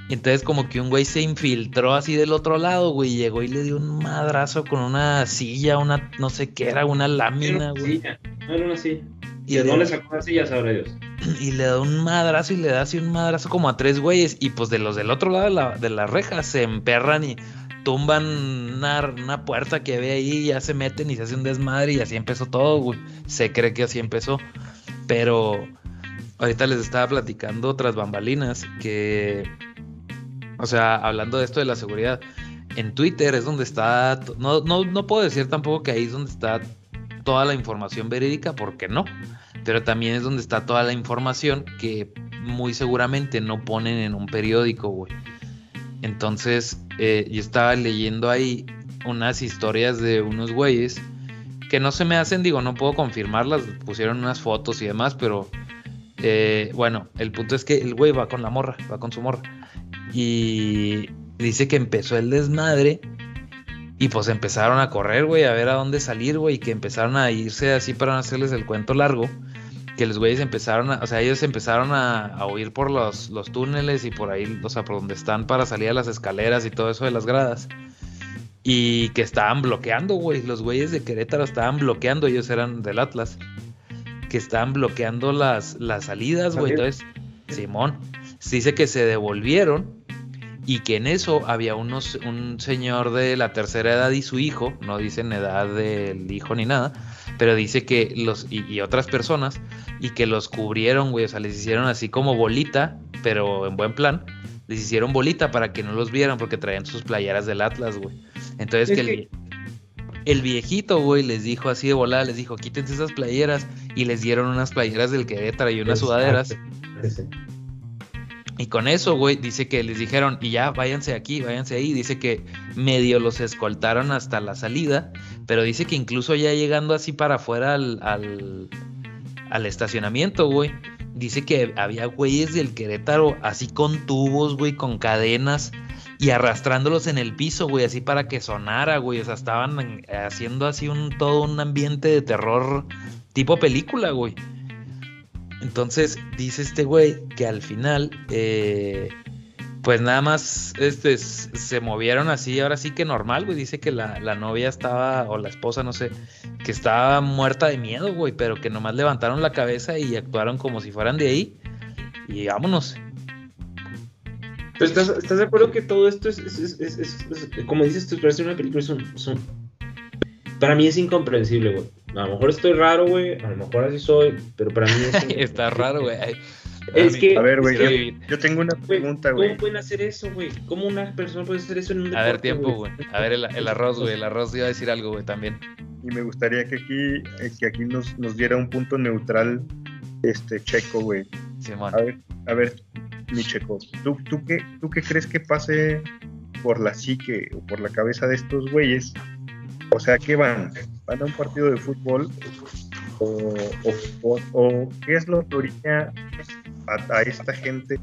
Entonces como que un güey se infiltró así del otro lado, güey, llegó y le dio un madrazo con una silla, una, no sé qué era, una Era lámina, una güey. silla, no era una silla. Y de le- dónde sacó la silla, sabrá Dios. Y le da un madrazo y le da así un madrazo como a tres güeyes. Y pues de los del otro lado de la, de la reja se emperran y tumban una, una puerta que había ahí, y ya se meten y se hace un desmadre y así empezó todo, güey. Se cree que así empezó. Pero ahorita les estaba platicando otras bambalinas que, o sea, hablando de esto de la seguridad, en Twitter es donde está, no, no, no puedo decir tampoco que ahí es donde está toda la información verídica, porque no, pero también es donde está toda la información que muy seguramente no ponen en un periódico, güey. Entonces, eh, yo estaba leyendo ahí unas historias de unos güeyes que no se me hacen, digo, no puedo confirmarlas, pusieron unas fotos y demás, pero eh, bueno, el punto es que el güey va con la morra, va con su morra. Y dice que empezó el desmadre y pues empezaron a correr, güey, a ver a dónde salir, güey, y que empezaron a irse así para no hacerles el cuento largo. Que los güeyes empezaron a, o sea, ellos empezaron a, a huir por los, los túneles y por ahí, o sea, por donde están para salir a las escaleras y todo eso de las gradas. Y que estaban bloqueando, güey. Los güeyes de Querétaro estaban bloqueando, ellos eran del Atlas. Que estaban bloqueando las, las salidas, güey. Entonces, Simón, dice que se devolvieron y que en eso había unos, un señor de la tercera edad y su hijo, no dicen edad del hijo ni nada, pero dice que los, y, y otras personas, y que los cubrieron, güey, o sea, les hicieron así como bolita, pero en buen plan, les hicieron bolita para que no los vieran porque traían sus playeras del Atlas, güey. Entonces Es que, el, que- vie- el viejito, güey, les dijo así de volada, les dijo, quítense esas playeras, y les dieron unas playeras del Querétaro y unas sudaderas. Y con eso, güey, dice que les dijeron, y ya, váyanse aquí, váyanse ahí. Dice que medio los escoltaron hasta la salida, pero dice que incluso ya llegando así para afuera al, al, al estacionamiento, güey, dice que había güeyes del Querétaro así con tubos, güey, con cadenas y arrastrándolos en el piso, güey, así para que sonara, güey. O sea, estaban en- haciendo así un todo un ambiente de terror tipo película, güey. Entonces dice este güey que al final, eh, pues nada más este, se movieron así, ahora sí que normal, güey. Dice que la, la novia estaba, o la esposa, no sé, que estaba muerta de miedo, güey, pero que nomás levantaron la cabeza y actuaron como si fueran de ahí. Y vámonos. ¿estás, estás de acuerdo que todo esto es, es- es- es- como dices tú, parece una película, es un- para mí es incomprensible, güey. A lo mejor estoy raro, güey, a lo mejor así soy, pero para mí es Está raro, güey. Es que- A ver, güey, yo, yo tengo una Güey, pregunta, ¿Cómo güey. pueden hacer eso, güey? ¿Cómo una persona puede hacer eso en un A ver, deporte, tiempo, güey. A ver, el, el arroz, güey. El arroz iba a decir algo, güey, también. Y me gustaría que aquí, eh, que aquí nos, nos diera un punto neutral este checo, güey. Simón. A ver, a ver, mi checo, ¿tú, tú, qué, ¿tú qué crees que pase por la psique o por la cabeza de estos güeyes? O sea, ¿qué van? ¿Van a un partido de fútbol? ¿O, o, qué es lo que orilla a, a esta gente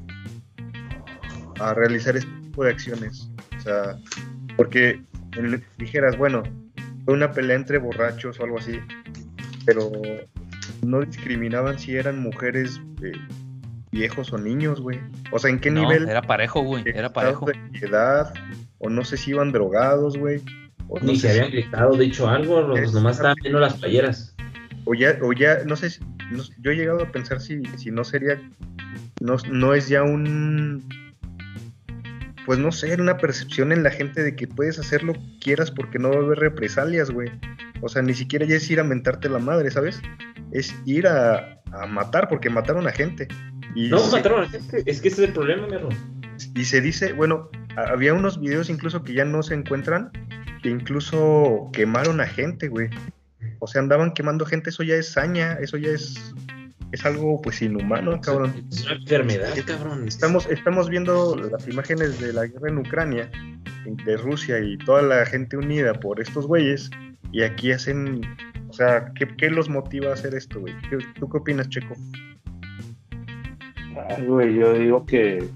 a realizar este tipo de acciones? O sea, porque en- dijeras, bueno, fue una pelea entre borrachos o algo así, pero no discriminaban si eran mujeres, eh, viejos o niños, güey. O sea, ¿en qué No, nivel? era parejo, güey. Era parejo. de edad, o no sé si iban drogados, güey. O, no Ni se si- habían gritado, dicho algo, los Es- nomás estaban viendo las playeras. o ya, o ya, no sé, si- no- yo he llegado a pensar si, si no sería, no, no es ya un, pues no sé, una percepción en la gente de que puedes hacer lo que quieras porque no va a haber represalias, güey. O sea, ni siquiera ya es ir a mentarte la madre, ¿sabes? Es ir a, a matar porque mataron a gente. Y no, mataron a gente, es que ese es el problema, mi Y se dice, bueno, había unos videos incluso que ya no se encuentran, que incluso quemaron a gente, güey. O sea, andaban quemando gente, eso ya es saña, eso ya es es algo pues inhumano, cabrón. Es una enfermedad, cabrón. Estamos, estamos viendo las imágenes de la guerra en Ucrania, de Rusia y toda la gente unida por estos güeyes, y aquí hacen, o sea, ¿qué, los motiva a hacer esto, güey? ¿Tú qué opinas, Checo? Ay, güey, yo digo que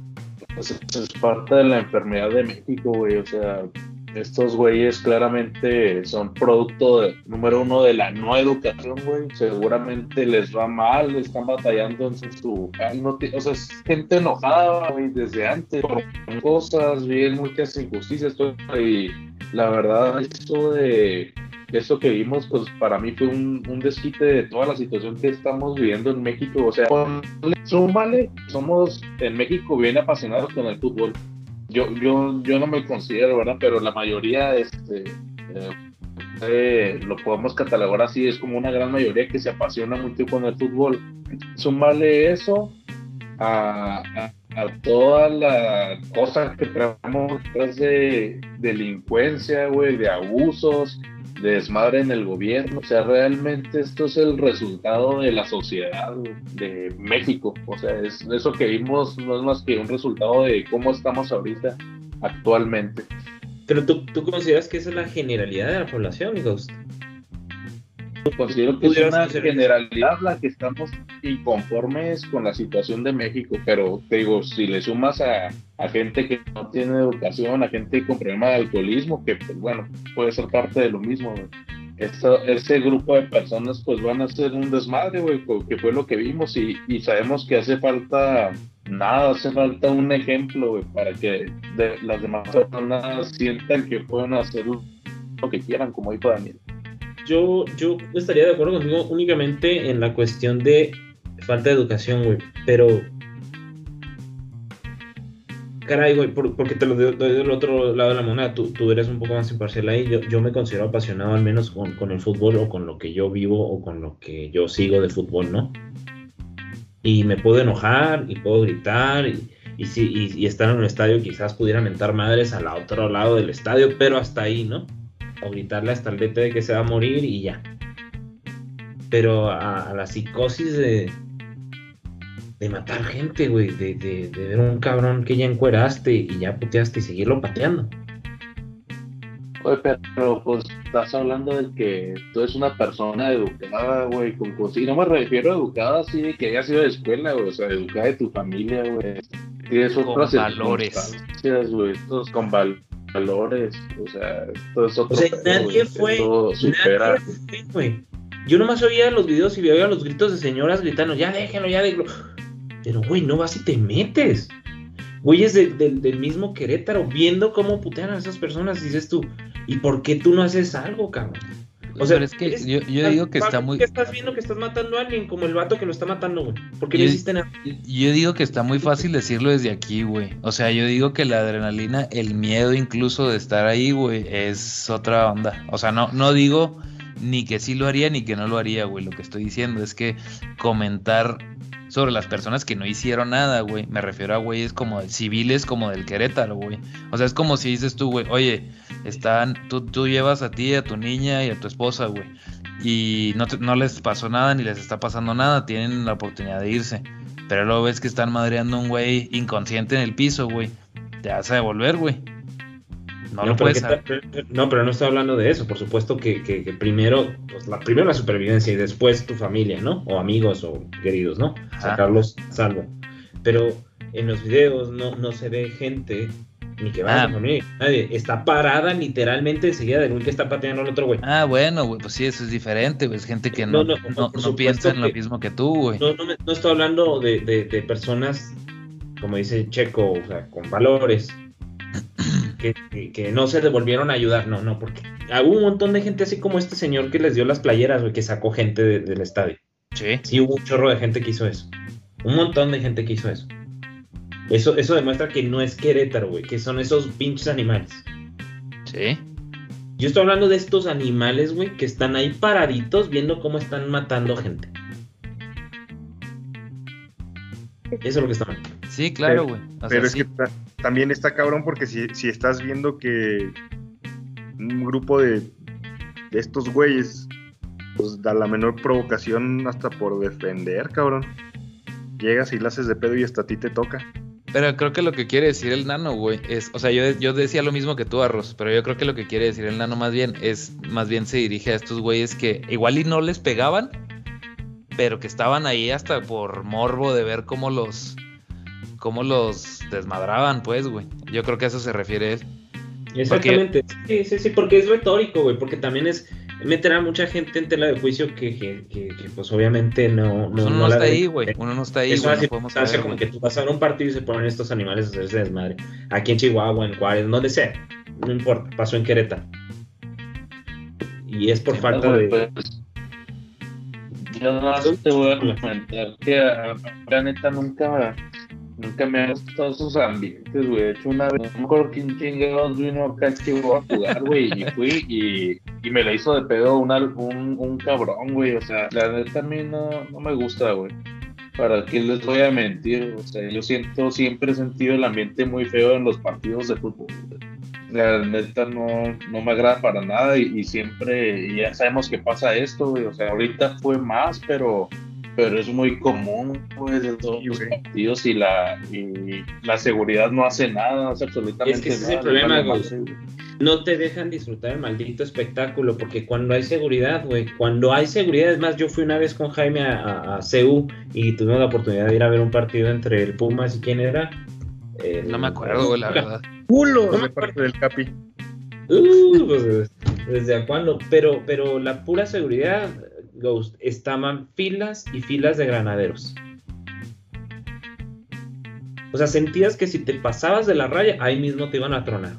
pues, es parte de la enfermedad de México, güey, o sea, estos güeyes claramente son producto número uno de la no educación, güey. Seguramente les va mal, están batallando en su... o sea, es gente enojada, güey, desde antes por cosas, bien muchas injusticias, todo, y la verdad, esto de esto que vimos, pues para mí fue un, un, desquite de toda la situación que estamos viviendo en México. O sea, súmale, somos en México bien apasionados con el fútbol yo, yo, yo no me considero, ¿verdad? Pero la mayoría, este, eh, lo podemos catalogar así, es como una gran mayoría que se apasiona mucho con el fútbol. Sumarle eso a, a, toda la cosa que traemos de delincuencia, güey, de abusos, desmadre en el gobierno. O sea, realmente esto es el resultado de la sociedad de México. O sea, es eso que vimos no es más que un resultado de cómo estamos ahorita actualmente. Pero tú, tú consideras que esa es la generalidad de la población, Ghost. Considero que es una generalidad la que estamos inconformes con la situación de México, pero te digo, si le sumas a, gente que no tiene educación, a gente con problema de alcoholismo, que pues bueno, puede ser parte de lo mismo, ese grupo de personas pues van a ser un desmadre, güey, que fue lo que vimos y, sabemos que hace falta nada, hace falta un ejemplo, güey, para que las demás personas sientan que pueden hacer lo que quieran, como dijo Daniel yo, yo estaría de acuerdo contigo únicamente en la cuestión de falta de educación, güey. Pero. Caray, güey, porque te lo doy, del otro lado de la moneda. Tú, tú, eres un poco más imparcial ahí. Yo, yo me considero apasionado al menos con, con, el fútbol o con lo que yo vivo o con lo que yo sigo de fútbol, ¿no? Y me puedo enojar y puedo gritar y, y, y estar en un estadio quizás pudiera mentar madres al otro lado del estadio, pero hasta ahí, ¿no? O gritarle hasta el DT de que se va a morir y ya. Pero a, la psicosis de, de matar gente, güey, de, de, ver un cabrón que ya encueraste y ya puteaste y seguirlo pateando. Oye, pero pues estás hablando de que tú eres una persona educada, güey, con y no me refiero a educada así de que haya sido de escuela, güey, o sea, educada de tu familia, güey. Tienes otras valores. Güey, con valores valores, o sea, todo eso. O sea, nadie fue, nadie fue, Yo nomás oía los videos y veía los gritos de señoras gritando, ya déjenlo, ya déjenlo. Pero, güey, no vas y te metes. Güeyes de, del mismo Querétaro viendo cómo putean a esas personas, dices tú, ¿y por qué tú no haces algo, cabrón? O sea, es que yo, yo digo que está muy. ¿Qué estás viendo que estás matando a alguien como el vato que lo está matando, güey? Porque no hiciste nada. Yo digo que está muy fácil decirlo desde aquí, güey. O sea, yo digo que la adrenalina, el miedo incluso de estar ahí, güey, es otra onda. O sea, no, no digo ni que sí lo haría ni que no lo haría, güey. Lo que estoy diciendo es que comentar sobre las personas que no hicieron nada, güey. Me refiero a güeyes como civiles como del Querétaro, güey. O sea, es como si dices tú, güey, oye, están, tú, tú llevas a ti, a tu niña y a tu esposa, güey. Y no, no les pasó nada ni les está pasando nada, tienen la oportunidad de irse. Pero luego ves que están madreando un güey inconsciente en el piso, güey. Te vas a devolver, güey. No, lo puedes No, pero no estoy hablando de eso. Por supuesto que, que, primero, pues, la, primero la supervivencia y después tu familia, ¿no? O amigos o queridos, ¿no? Sacarlos salvo. Pero en los videos no, no se ve gente ni que va a ah. familia, nadie. Está parada literalmente enseguida de un que está pateando al otro güey. Ah, bueno, güey, pues sí, eso es diferente, güey. Es gente que no, no, no, piensa en lo mismo que tú, güey. No, no, no estoy hablando de, de, de personas, como dice Checo, o sea, con valores que, no se devolvieron a ayudar, no, no, porque hubo un montón de gente así como este señor que les dio las playeras, güey, que sacó gente del estadio. Sí. Sí, hubo un chorro de gente que hizo eso. Un montón de gente que hizo eso. Eso, eso demuestra que no es Querétaro, güey, que son esos pinches animales. Sí. Yo estoy hablando de estos animales, güey, que están ahí paraditos viendo cómo están matando gente. Eso es lo que están. Sí, claro, Pero- güey. Sea, Pero es sí. que también está cabrón porque si, si estás viendo que un grupo de, de estos güeyes, pues da la menor provocación hasta por defender, cabrón. Llegas y la haces de pedo y hasta a ti te toca. Pero creo que lo que quiere decir el nano, güey, es, o sea, yo, yo decía lo mismo que tú, Arroz, pero yo creo que lo que quiere decir el nano más bien es, más bien se dirige a estos güeyes que igual y no les pegaban, pero que estaban ahí hasta por morbo de ver cómo los, cómo los desmadraban, pues, güey. Yo creo que a eso se refiere él. Exactamente. Sí, sí, sí, porque es retórico, güey, porque también es meter a mucha gente en tela de juicio que, que, que- que, pues obviamente no, Pues no, uno no no está ahí, güey. Uno no está ahí, Es una No podemos circunstancia saber, como que tú vas a ver un partido y se ponen estos animales a hacerse desmadre. Aquí en Chihuahua, en Juárez, donde sea. No importa, pasó en Querétaro. Y es por Sí, falta de... pues, yo nada más te voy a comentar que a, a- la neta nunca, nunca me han gustado esos ambientes, güey. De hecho, una vez, no me acuerdo quién chingados vino acá Chihuahua a jugar, güey, y fui y, y me la hizo de pedo una- un, un cabrón, güey. O sea, la neta a mí no, no me gusta, güey. ¿Para qué les voy a mentir? O sea, yo siento, siempre he sentido el ambiente muy feo en los partidos de fútbol. La neta no, no me agrada para nada y, y siempre, y ya sabemos que pasa esto, güey. O sea, ahorita fue más, pero, pero es muy común, pues, en todos los güey. partidos y la, y la seguridad no hace nada, no hace absolutamente Es que ese es nada. el problema, vale güey. no te dejan disfrutar el maldito espectáculo, porque cuando hay seguridad, güey, cuando hay seguridad, es más, yo fui una vez con Jaime a, a, a CU y tuvimos la oportunidad de ir a ver un partido entre el Pumas y quién era. El- No me acuerdo, güey, la verdad. ¡Culo! No me parte del Capi. Uh, pues, ¿Desde a cuándo? Pero, pero la pura seguridad, Ghost, estaban filas y filas de granaderos. O sea, sentías que si te pasabas de la raya, ahí mismo te iban a tronar.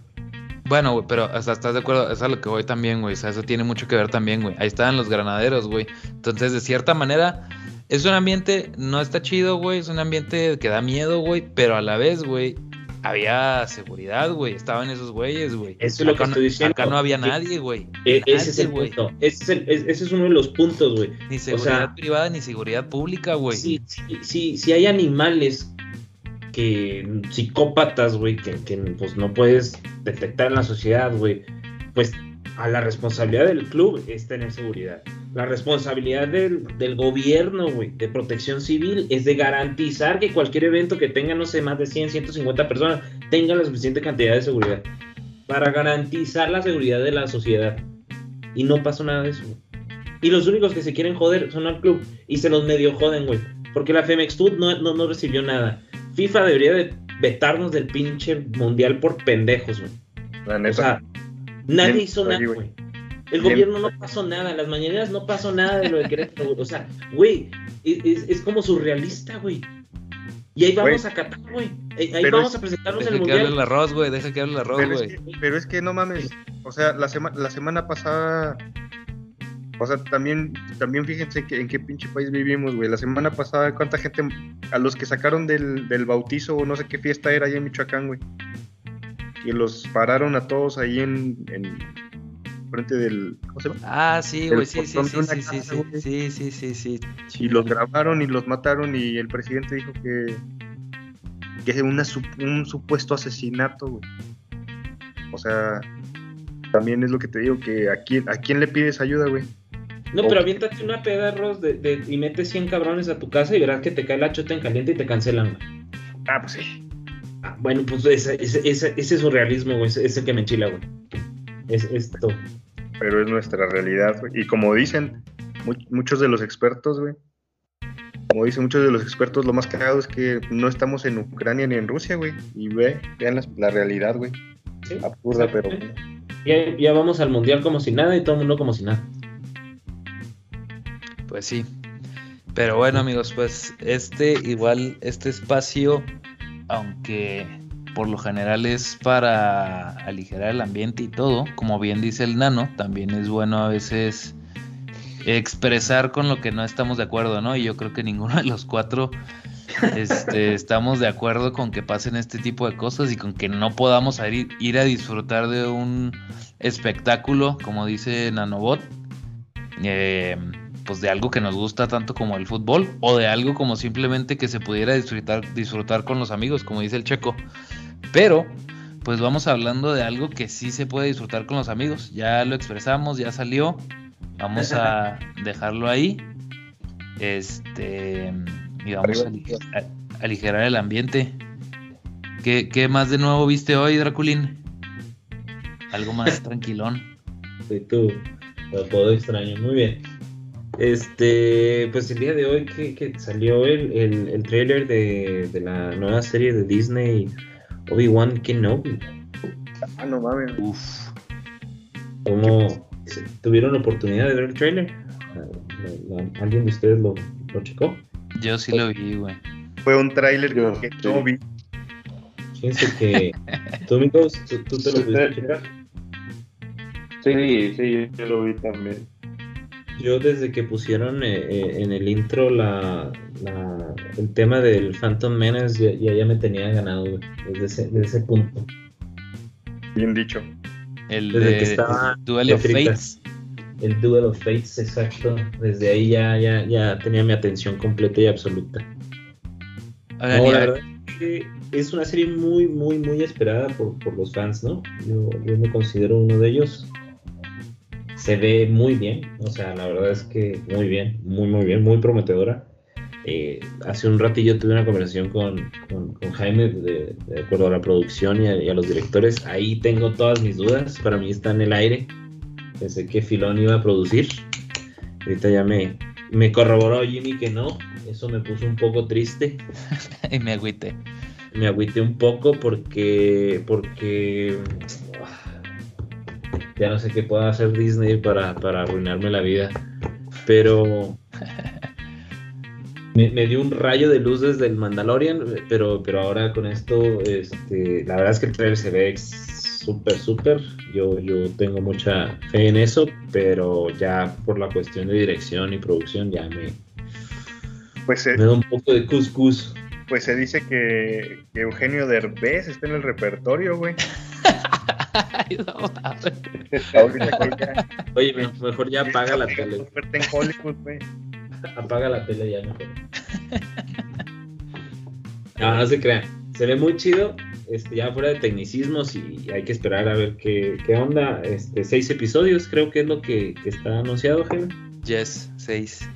Bueno, güey, pero hasta estás de acuerdo, es a lo que voy también, güey. O sea, eso tiene mucho que ver también, güey. Ahí estaban los granaderos, güey. Entonces, de cierta manera, es un ambiente, no está chido, güey. Es un ambiente que da miedo, güey. Pero a la vez, güey, había seguridad, güey. Estaban esos güeyes, güey. Eso es lo Acá que no- estoy diciendo. Acá no había nadie, güey. E- ese es el güey. punto. Ese es, el- es- ese es uno de los puntos, güey. Ni seguridad sea- privada ni seguridad pública, güey. Si, si, si- si hay animales que psicópatas, güey, que, que, pues no puedes detectar en la sociedad, güey, pues a la responsabilidad del club es tener seguridad. La responsabilidad del, del gobierno, güey, de protección civil, es de garantizar que cualquier evento que tenga, no sé, más de 100, 150 personas, tenga la suficiente cantidad de seguridad. Para garantizar la seguridad de la sociedad. Y no pasó nada de eso. güey. Y los únicos que se quieren joder son al club. Y se los medio joden, güey. Porque la Femextud no, no, no recibió nada. FIFA debería de vetarnos del pinche mundial por pendejos, güey. La O neta. sea, nadie Bien, hizo nada, güey. güey. El Bien. gobierno no pasó nada, las mañaneras no pasó nada de lo de Querétaro, güey. O sea, güey, es, es- como surrealista, güey. Y ahí vamos Güey. a Qatar, güey. Ahí, Pero vamos es- a presentarnos en Deja el que hable el mundial. arroz, güey. Deja que hable el arroz, pero, es güey. que, pero es que no mames. O sea, la, sema- la semana pasada. O sea, también, también fíjense que, en qué pinche país vivimos, güey. La semana pasada, ¿cuánta gente a los que sacaron del, del bautizo o no sé qué fiesta era allá en Michoacán, güey? Y los pararon a todos ahí en, en frente del. ¿Cómo se llama? Ah, sí, güey, sí, sí, sí, una sí, sí, casa, sí, güey. sí, sí, sí, sí. Y los grabaron y los mataron y el presidente dijo que. que es una, un supuesto asesinato, güey. O sea. También es lo que te digo, que a quién, a quién le pides ayuda, güey. No, pero aviéntate una peda, Ros, de, de- y metes 100 cabrones a tu casa y verás que te cae la chota en caliente y te cancelan, güey. Ah, pues sí. Ah, bueno, pues ese, ese, ese, ese es su realismo, güey. Ese es el que me enchila, güey. Es esto. pero es nuestra realidad, güey. Y como dicen mu- muchos de los expertos, güey, como dicen muchos de los expertos, lo más cagado es que no estamos en Ucrania ni en Rusia, güey. Y ve, vean las- la, realidad, güey. Sí, Absurda, pero... Ya, ya vamos al mundial como si nada y todo el mundo como si nada. Pues sí. Pero bueno, amigos, pues este igual, este espacio, aunque por lo general es para aligerar el ambiente y todo, como bien dice el nano, también es bueno a veces expresar con lo que no estamos de acuerdo, ¿no? Y yo creo que ninguno de los cuatro Este, estamos de acuerdo con que pasen este tipo de cosas y con que no podamos ir, ir a disfrutar de un espectáculo, como dice Nanobot, eh, pues de algo que nos gusta tanto como el fútbol, o de algo como simplemente que se pudiera disfrutar, disfrutar con los amigos, como dice el checo. Pero, pues vamos hablando de algo que sí se puede disfrutar con los amigos. Ya lo expresamos, ya salió. Vamos a dejarlo ahí. Este. Y vamos a, aligerar el ambiente. ¿Qué, ¿Qué, más de nuevo viste hoy, Draculín? Algo más tranquilón. Sí, tú, lo puedo extraño, muy bien. Este, pues el día de hoy que, que salió el, el, el trailer de, de, la nueva serie de Disney, Obi-Wan Kenobi. Ah, no mames. Uf. ¿Cómo tuvieron la oportunidad de ver el trailer? ¿Alguien de ustedes lo, lo checó? Yo sí lo vi, güey. Fue un tráiler que no vi. Fíjense que tú, amigos, ¿tú, tú te lo pudiste checar. Sí, sí, yo lo vi también. Yo desde que pusieron eh, eh, en el intro la, la, el tema del Phantom Menace ya, ya me tenía ganado, güey, desde ese, desde ese punto. Bien dicho. El Desde de que estaba Duel of. Fates. El Duel of Fates, exacto. Desde ahí ya, ya, ya tenía mi atención completa y absoluta. No, y la a- verdad es que es una serie muy, muy, muy esperada por, por los fans, ¿no? Yo, yo me considero uno de ellos. Se ve muy bien, o sea, la verdad es que muy bien, muy, muy bien, muy prometedora. Eh, hace un ratillo tuve una conversación con, con- con Jaime de, de acuerdo a la producción y a, y a los directores. Ahí tengo todas mis dudas, para mí está en el aire. Pensé que Filón iba a producir. Ahorita ya me, me corroboró Jimmy que no. Eso me puso un poco triste y me agüité. me agüité un poco porque porque ya no sé qué pueda hacer Disney para, para arruinarme la vida. Pero me, me dio un rayo de luz desde el Mandalorian pero pero ahora con esto este la verdad es que el trailer se ve súper súper. Yo yo tengo mucha fe en eso pero ya por la cuestión de dirección y producción ya me, Pues se, me da un poco de cuscús. pues se dice que, que Eugenio Derbez está en el repertorio, güey. oye me- mejor ya apaga la tele oferta en Hollywood, güey. Apaga la tele ya mejor. No, no se crean. Se ve muy chido. Este, ya fuera de tecnicismos y hay que esperar a ver qué, qué onda. Este, seis episodios creo que es lo que, que está anunciado, Jaime. Yes, 6.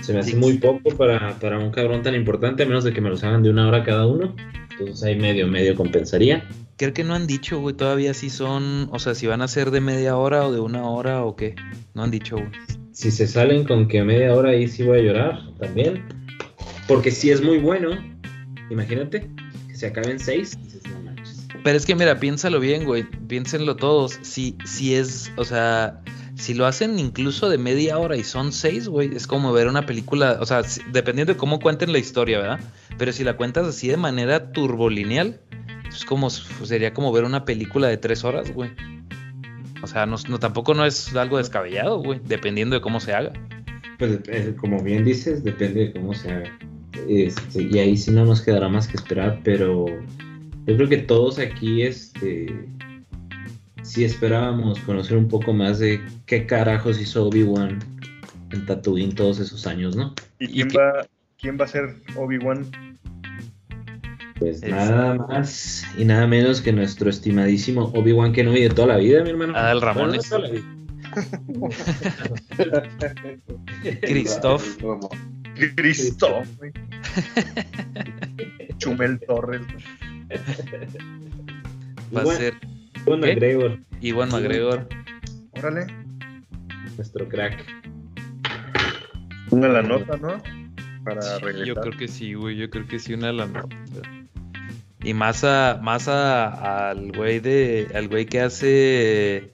Se me hace Six. muy poco para, para un cabrón tan importante, a menos de que me los hagan de una hora cada uno. Entonces ahí medio, medio compensaría. Creo que no han dicho, güey, todavía si son, o sea, si van a ser de media hora o de una hora o qué. No han dicho, güey. Si se salen con que media hora ahí sí voy a llorar también. Porque si es muy bueno, imagínate que se acaben seis. Pero es que mira, piénsalo bien, güey. Piénsenlo todos. Si, si es, o sea, si lo hacen incluso de media hora y son seis, güey, es como ver una película, o sea, dependiendo de cómo cuenten la historia, ¿verdad? Pero si la cuentas así de manera turbolineal, es como, sería como ver una película de tres horas, güey. O sea, no, no- tampoco no es algo descabellado, güey, dependiendo de cómo se haga. Pues eh, como bien dices, depende de cómo se haga. Este, y ahí sí no nos quedará más que esperar, pero yo creo que todos aquí este, sí esperábamos conocer un poco más de qué carajos hizo Obi-Wan en Tatooine todos esos años, ¿no? ¿Y ¿Y quién va, quién va a ser Obi-Wan? Pues Es- nada más y nada menos que nuestro estimadísimo Obi-Wan Kenobi de toda la vida, mi hermano. Adal Bueno, Ramones. toda la vida. Christoph. Como- Cristo, güey. Chumel Torres. güey. Va a Iwan- ser Iwan ¿Qué? McGregor, Iwan McGregor. Órale. nuestro crack. Una la nota, ¿no? Para Sí, regresar. yo creo que sí, güey. Yo creo que sí, una de las notas. Y más a, más a, al güey de, al güey que hace,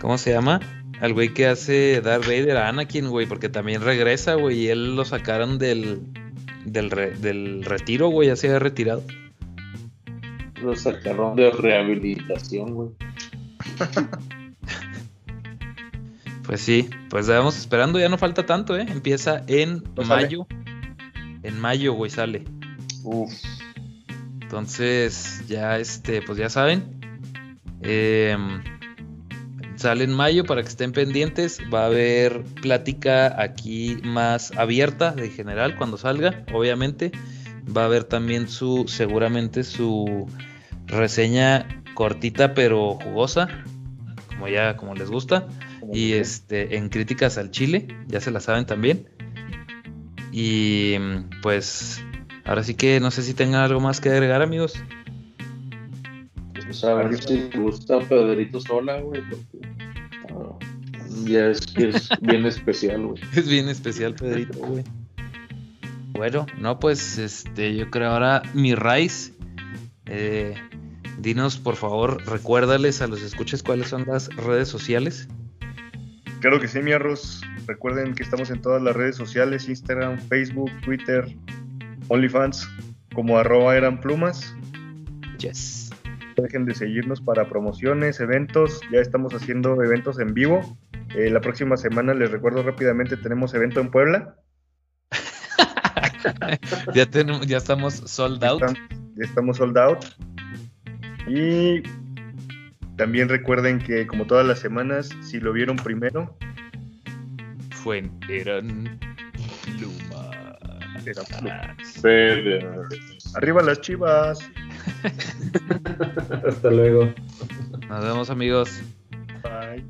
¿cómo se llama? Al güey que hace Darth Vader a Anakin, güey, porque también regresa, güey, y él lo sacaron del, del, re- del retiro, güey, ya se había retirado. Lo sacaron de rehabilitación, güey. Pues sí, pues vamos esperando, ya no falta tanto, ¿eh? Empieza en ¿No sale? mayo. En mayo, güey, sale. Uf. Entonces, ya este, pues ya saben. Eh, sale en mayo para que estén pendientes. Va a haber plática aquí más abierta de general cuando salga, obviamente. Va a haber también su, seguramente su reseña cortita pero jugosa, como ya, como les gusta. Y este, en críticas al Chile, ya se la saben también. Y pues, ahora sí que no sé si tengan algo más que agregar, amigos. Pues a ver si te gusta Pedrito Sola, güey, porque ah, ya es que es bien especial, güey. Es bien especial, Pedrito, güey. Bueno, no, pues este, yo creo ahora mi Rice. Eh, dinos, por favor, recuérdales a los escuches cuáles son las redes sociales. Claro que sí, mi arroz. Recuerden que estamos en todas las redes sociales, Instagram, Facebook, Twitter, OnlyFans, como arroba eran plumas. Yes. Dejen de seguirnos para promociones, eventos. Ya estamos haciendo eventos en vivo. Eh, la próxima semana, les recuerdo rápidamente, tenemos evento en Puebla. ya, tenemos, ya estamos sold out. Estamos, ya estamos sold out. Y también recuerden que como todas las semanas, si lo vieron primero, Fue, Arriba las chivas. Hasta luego. Nos vemos amigos. Bye.